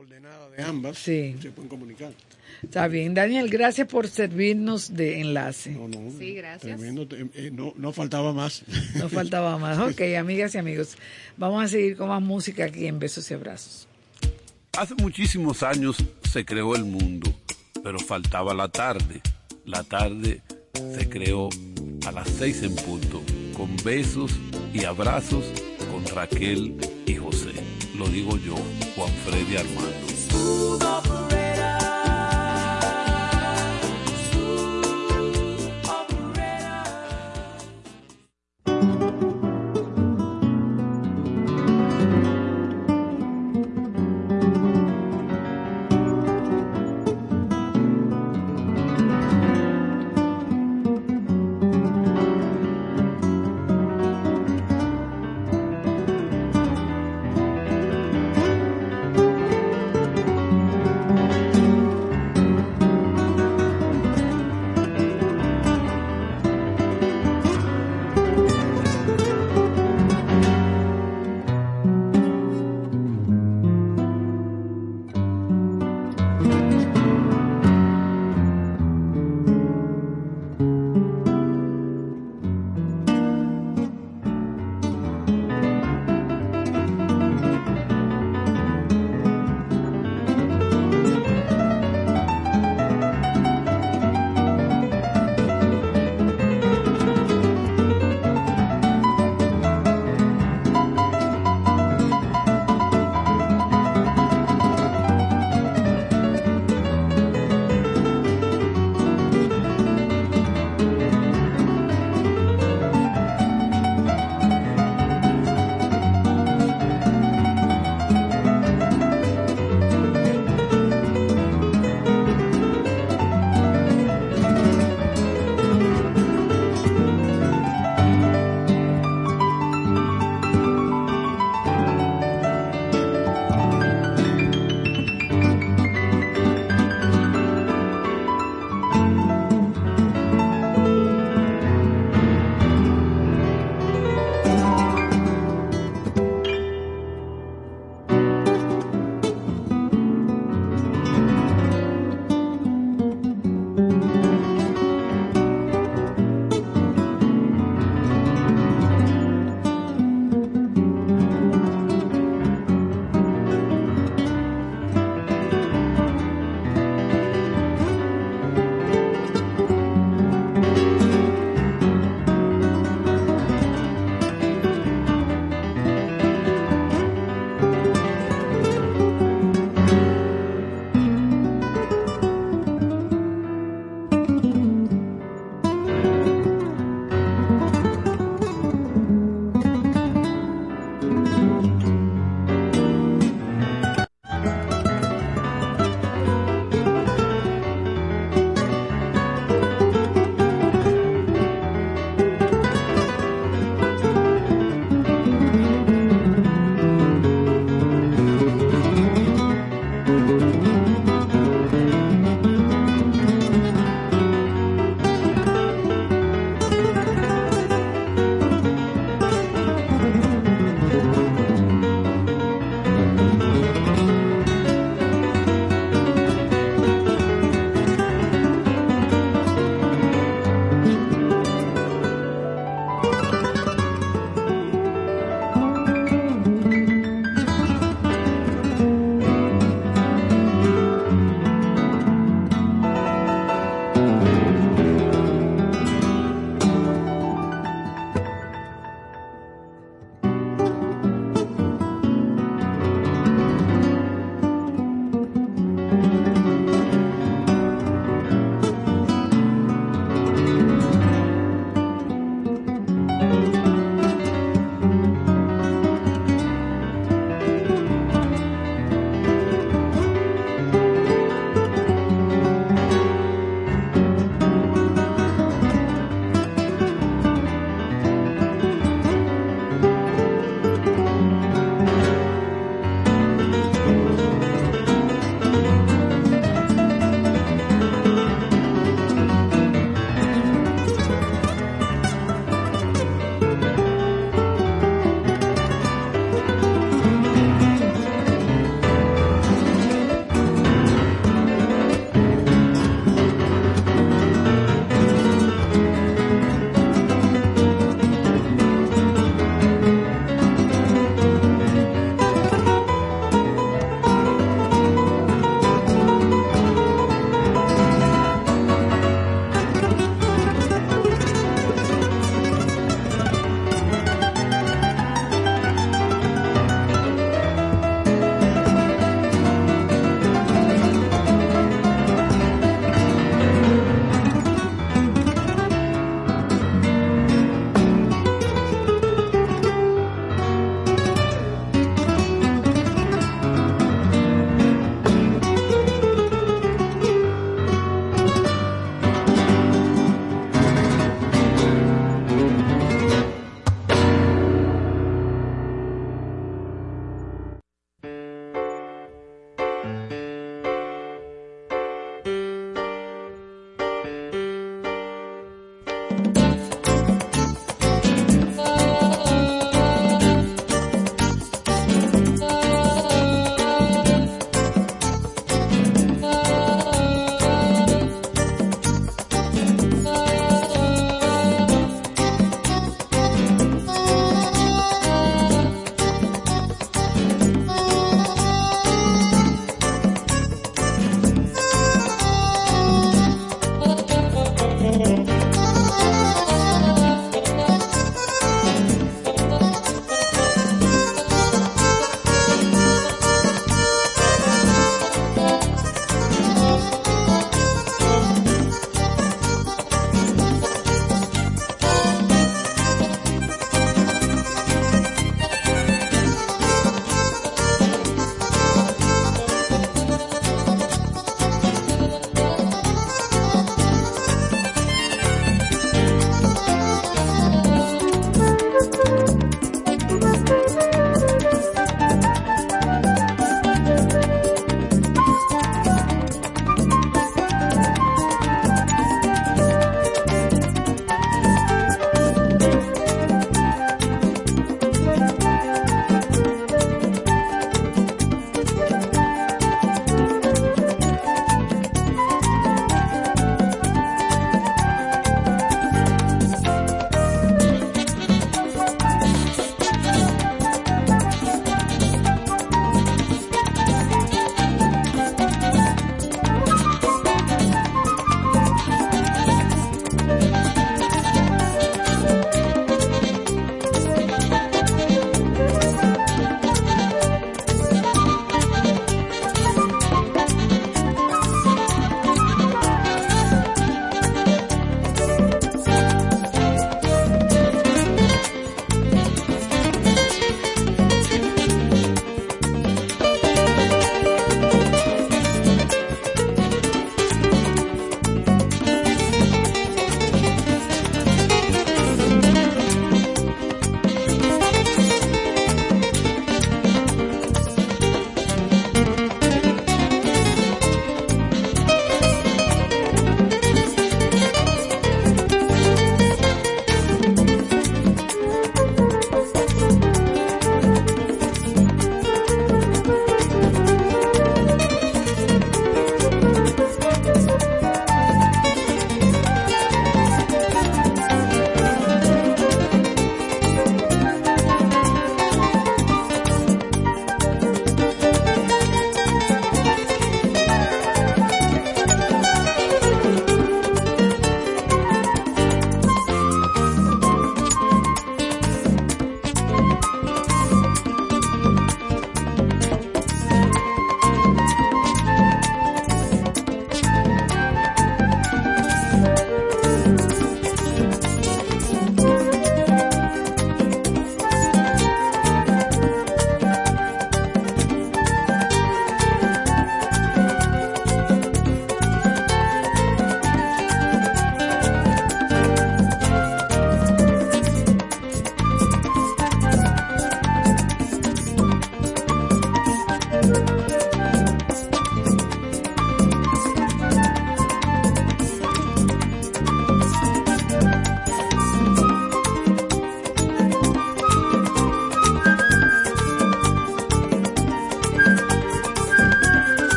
coordenadas de ambas, Sí. se pueden comunicar. Está bien. Daniel, gracias por servirnos de enlace. Sí, gracias. Tremendo, eh, no, no faltaba más. No faltaba más. Ok, amigas y amigos. Vamos a seguir con más música aquí en Besos y Abrazos. Hace muchísimos años se creó el mundo, pero faltaba la tarde. La tarde se creó a las seis en punto, con besos y abrazos con Raquel y José. Lo digo yo, Juan Freddy Armando.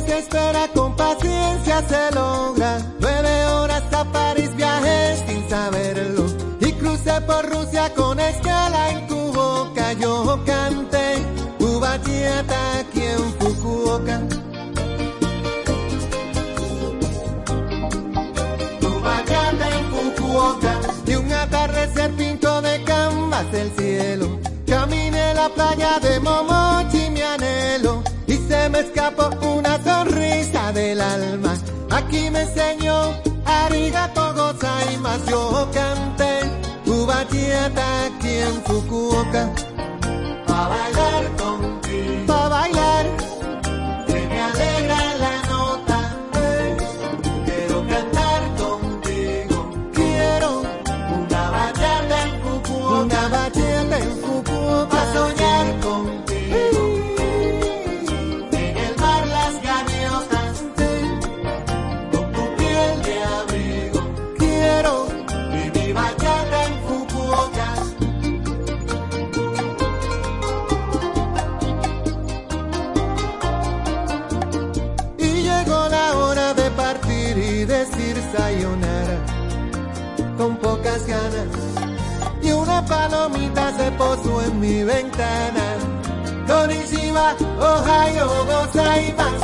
meses de espera con paciencia se logra. Nueve horas a París viajé sin saberlo. Y crucé por Rusia con escala en tu boca. Yo canté Ubatiata aquí en Fukuoka. Ubatiata en Fukuoka. Y un atardecer pintó de canvas el cielo. Caminé la playa de Momochimi escapó una sonrisa del alma. Aquí me enseñó arigato gozaimasu. Yo canté tu bachillata aquí en Fukuoka. Pa' bailar con contigo. Pa' bailar palomita se posó en mi ventana. Donishiba, Ohio, goza y más.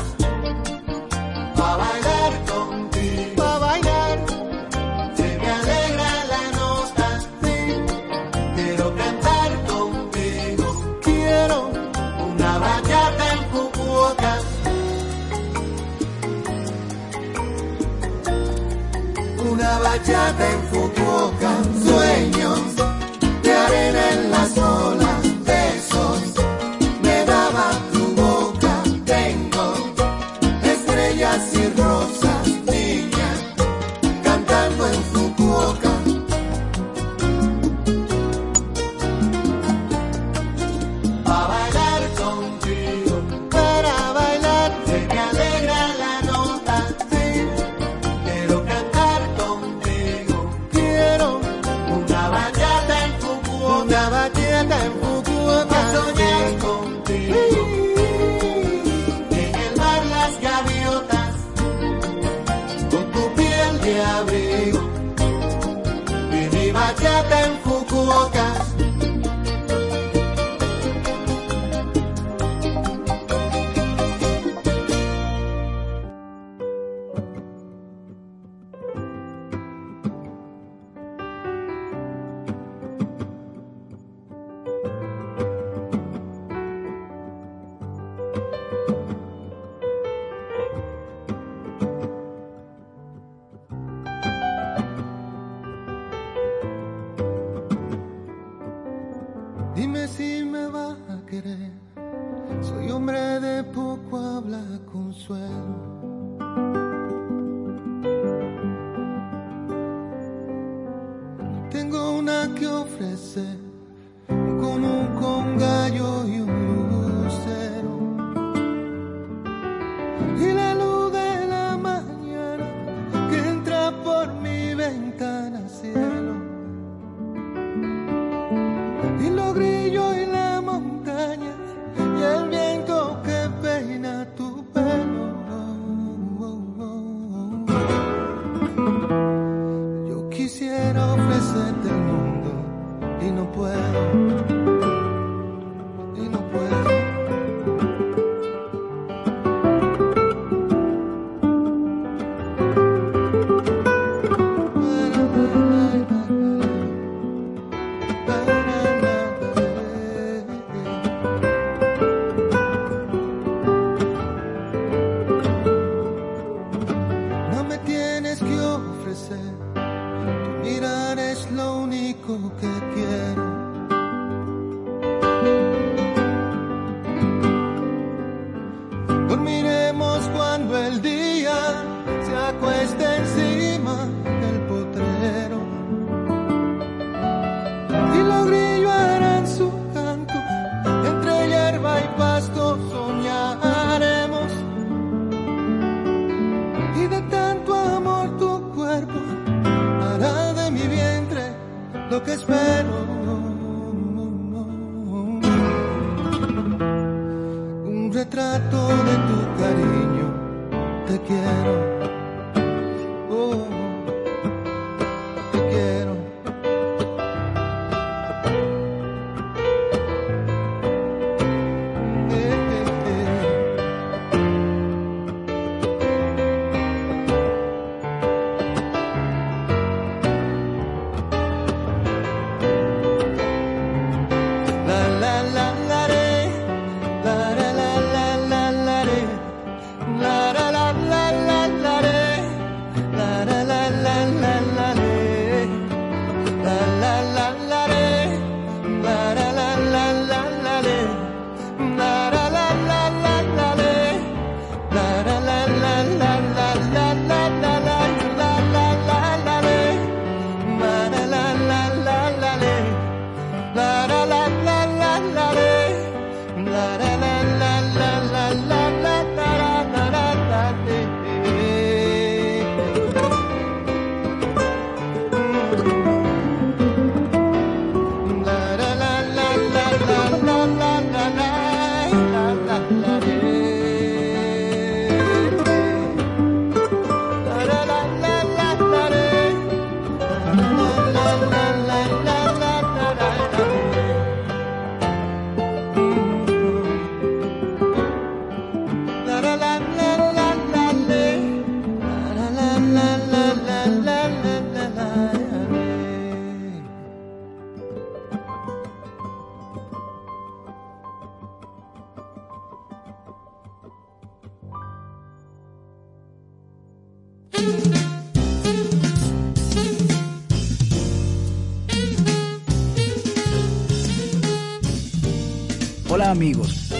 Pa' bailar contigo. Pa' bailar. Se me alegra la nota, sí. Quiero cantar contigo. Quiero una bachata en Fukuoka. Una bachata en Fukuoka. Sueño.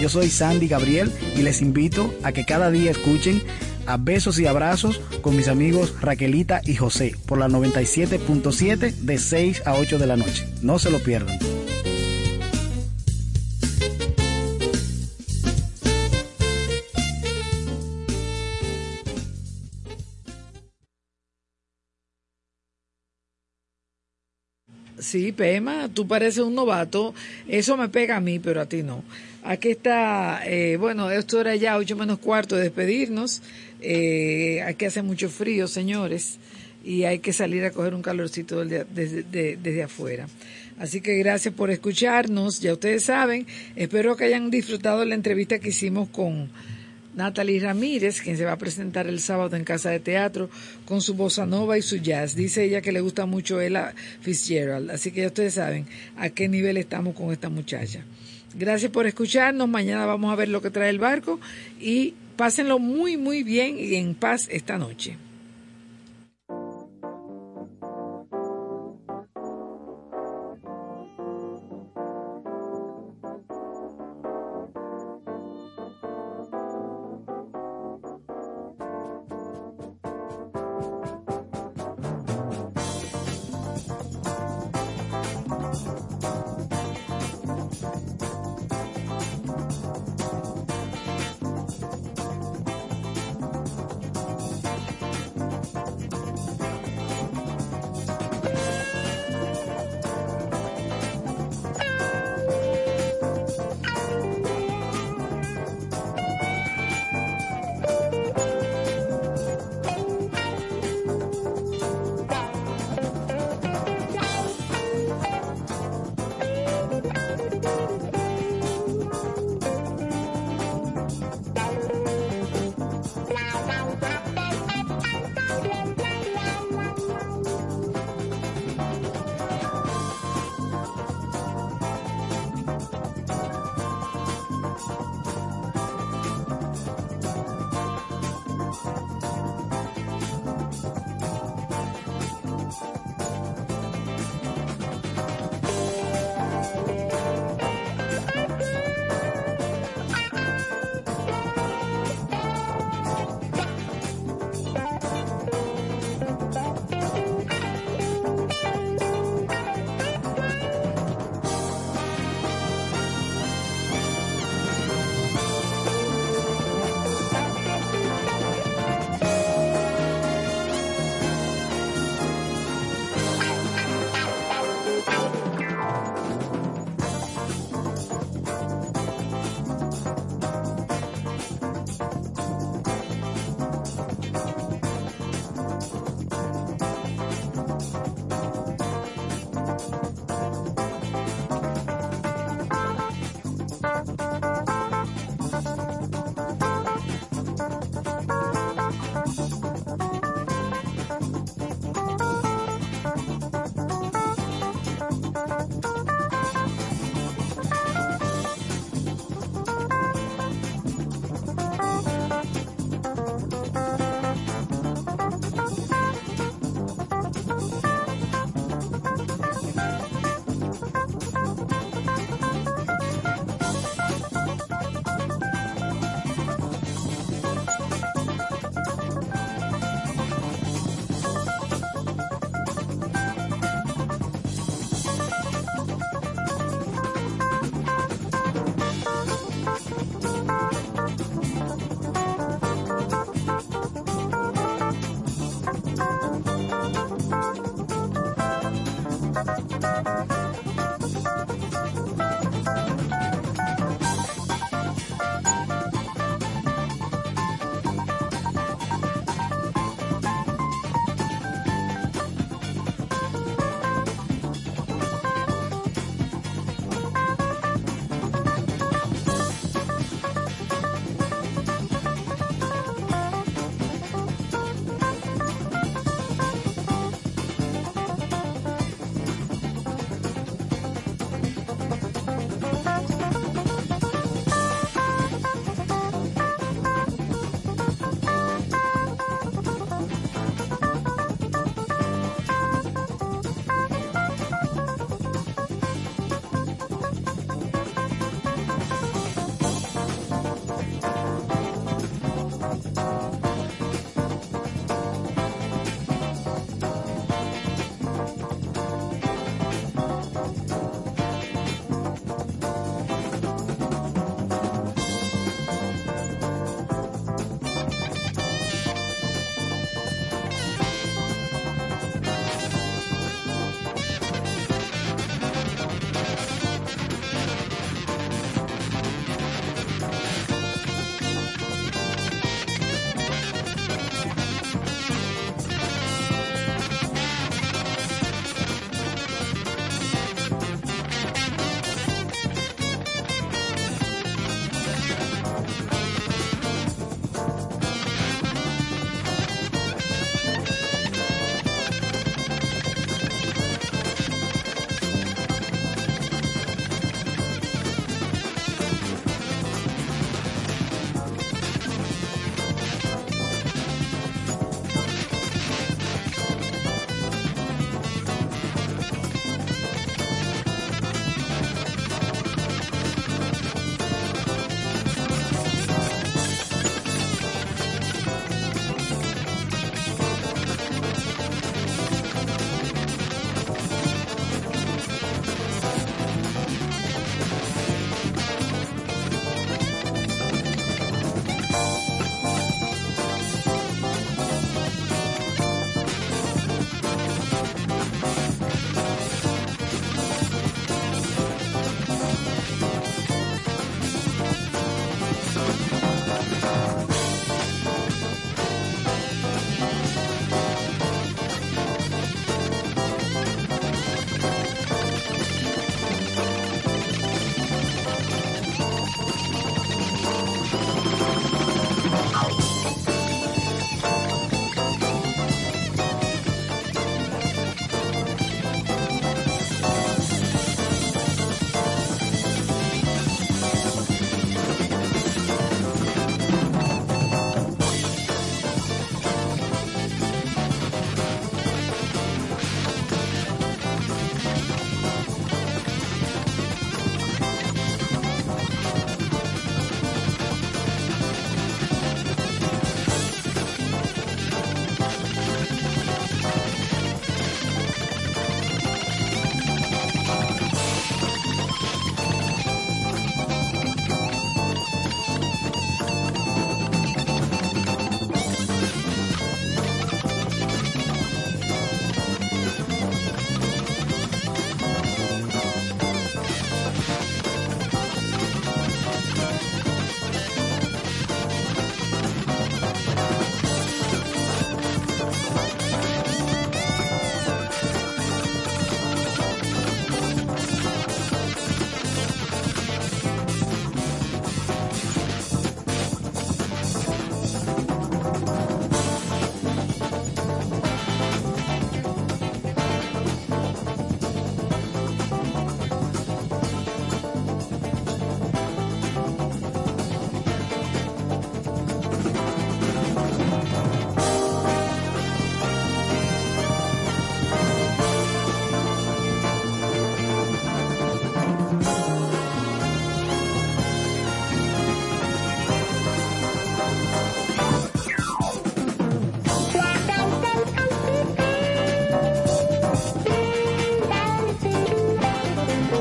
Yo soy Sandy Gabriel y les invito a que cada día escuchen a Besos y Abrazos con mis amigos Raquelita y José por la 97.7 de 6 a 8 de la noche. No se lo pierdan. Sí, Pema, tú pareces un novato. Eso me pega a mí, pero a ti no. Aquí está, eh, bueno, esto era ya ocho menos cuarto de despedirnos. Eh, aquí hace mucho frío, señores, y hay que salir a coger un calorcito desde, de- desde afuera. Así que gracias por escucharnos. Ya ustedes saben, espero que hayan disfrutado la entrevista que hicimos con Natalie Ramírez, quien se va a presentar el sábado en Casa de Teatro con su bossa nova y su jazz. Dice ella que le gusta mucho Ella Fitzgerald, así que ya ustedes saben a qué nivel estamos con esta muchacha. Gracias por escucharnos. Mañana vamos a ver lo que trae el barco y pásenlo muy, muy bien y en paz esta noche.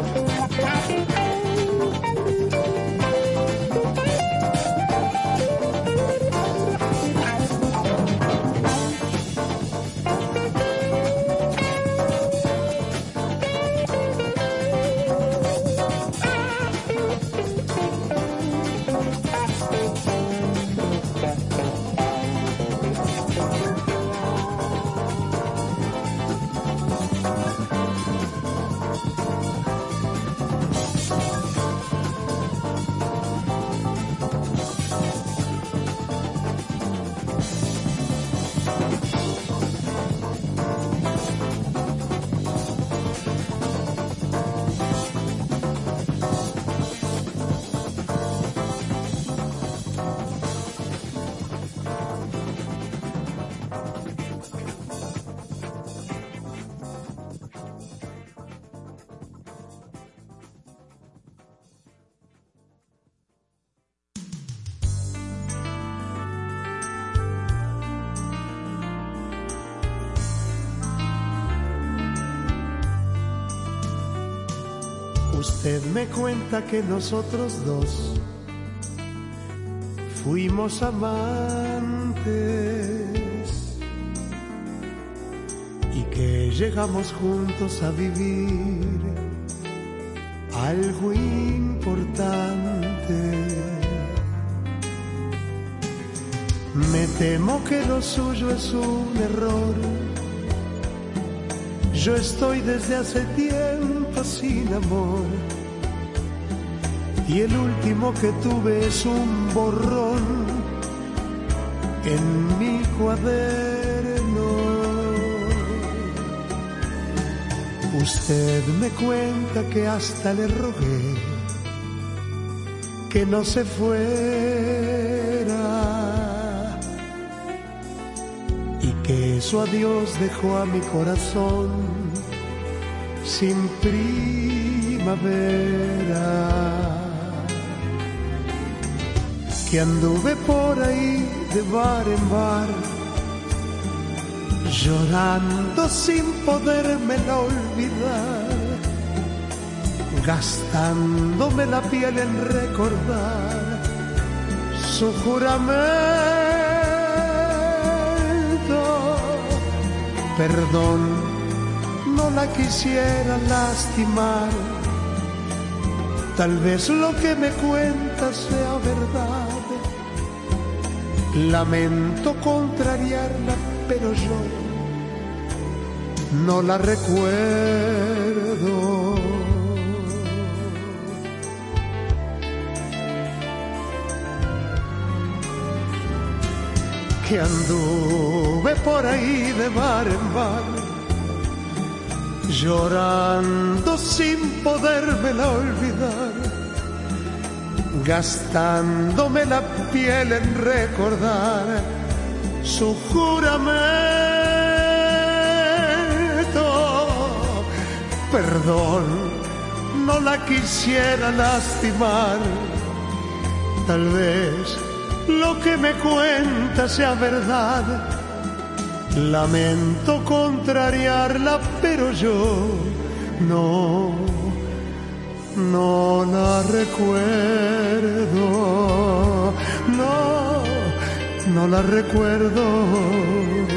Bye. Me cuenta que nosotros dos fuimos amantes y que llegamos juntos a vivir algo importante. Me temo que lo suyo es un error. Yo estoy desde hace tiempo sin amor. Y el último que tuve es un borrón en mi cuaderno. Usted me cuenta que hasta le rogué que no se fuera y que su adiós dejó a mi corazón sin primavera. Que anduve por ahí de bar en bar, llorando sin podérmela olvidar, gastándome la piel en recordar su juramento. Perdón, no la quisiera lastimar. Tal vez lo que me cuenta sea verdad. Lamento contrariarla, pero yo no la recuerdo. Que anduve por ahí de bar en bar llorando sin podérmela olvidar, gastándome la piel en recordar su juramento. Perdón, no la quisiera lastimar, tal vez lo que me cuenta sea verdad. Lamento contrariarla, pero yo no, no la recuerdo. No, no la recuerdo.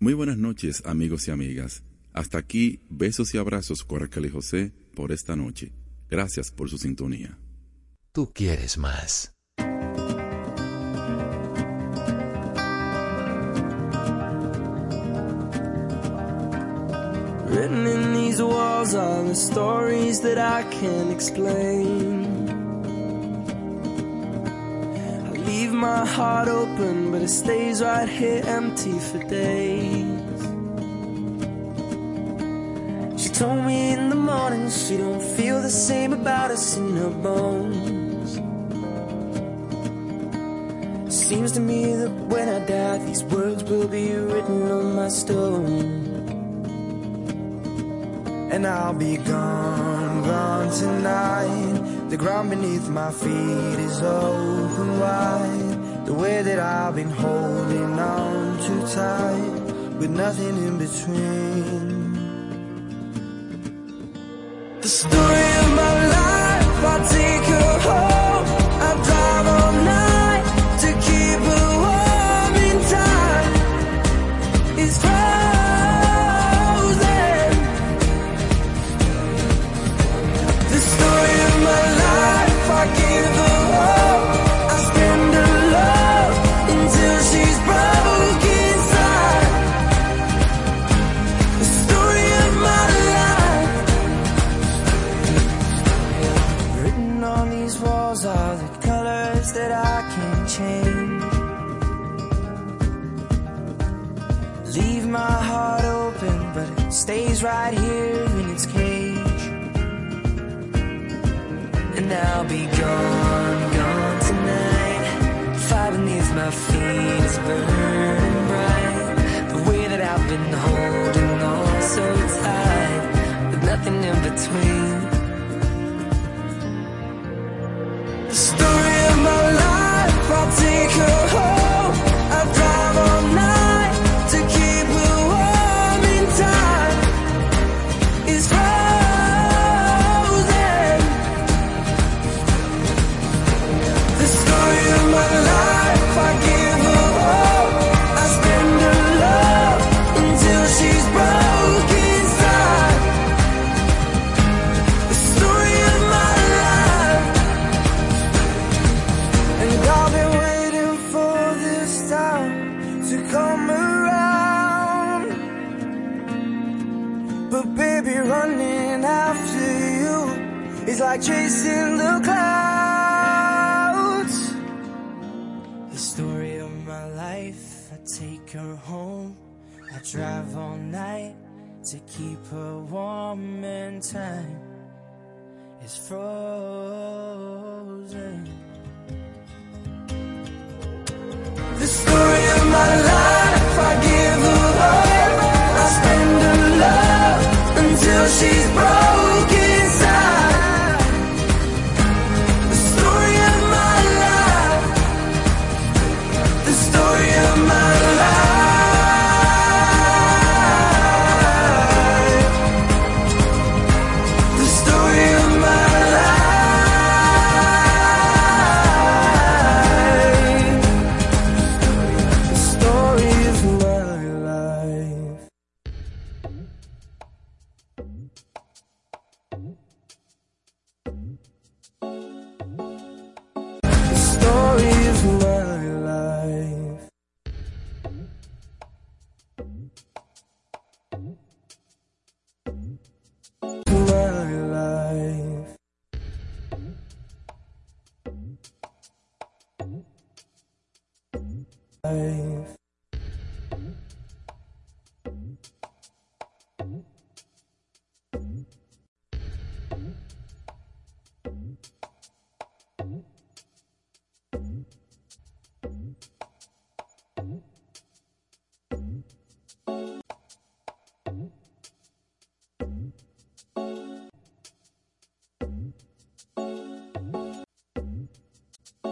Muy buenas noches, amigos y amigas. Hasta aquí, besos y abrazos y José por esta noche. Gracias por su sintonía. Tú quieres más. Written in these walls are the stories that I can't explain. My heart open, but it stays right here empty for days. She told me in the morning she don't feel the same about us in her bones. Seems to me that when I die, these words will be written on my stone. And I'll be gone, gone tonight. The ground beneath my feet is open wide. The way that I've been holding on too tight, with nothing in between. The story of my life, I take her home. Amen. have all night to keep her warm and time is frozen. The story of my life, I give her all, I spend her love until she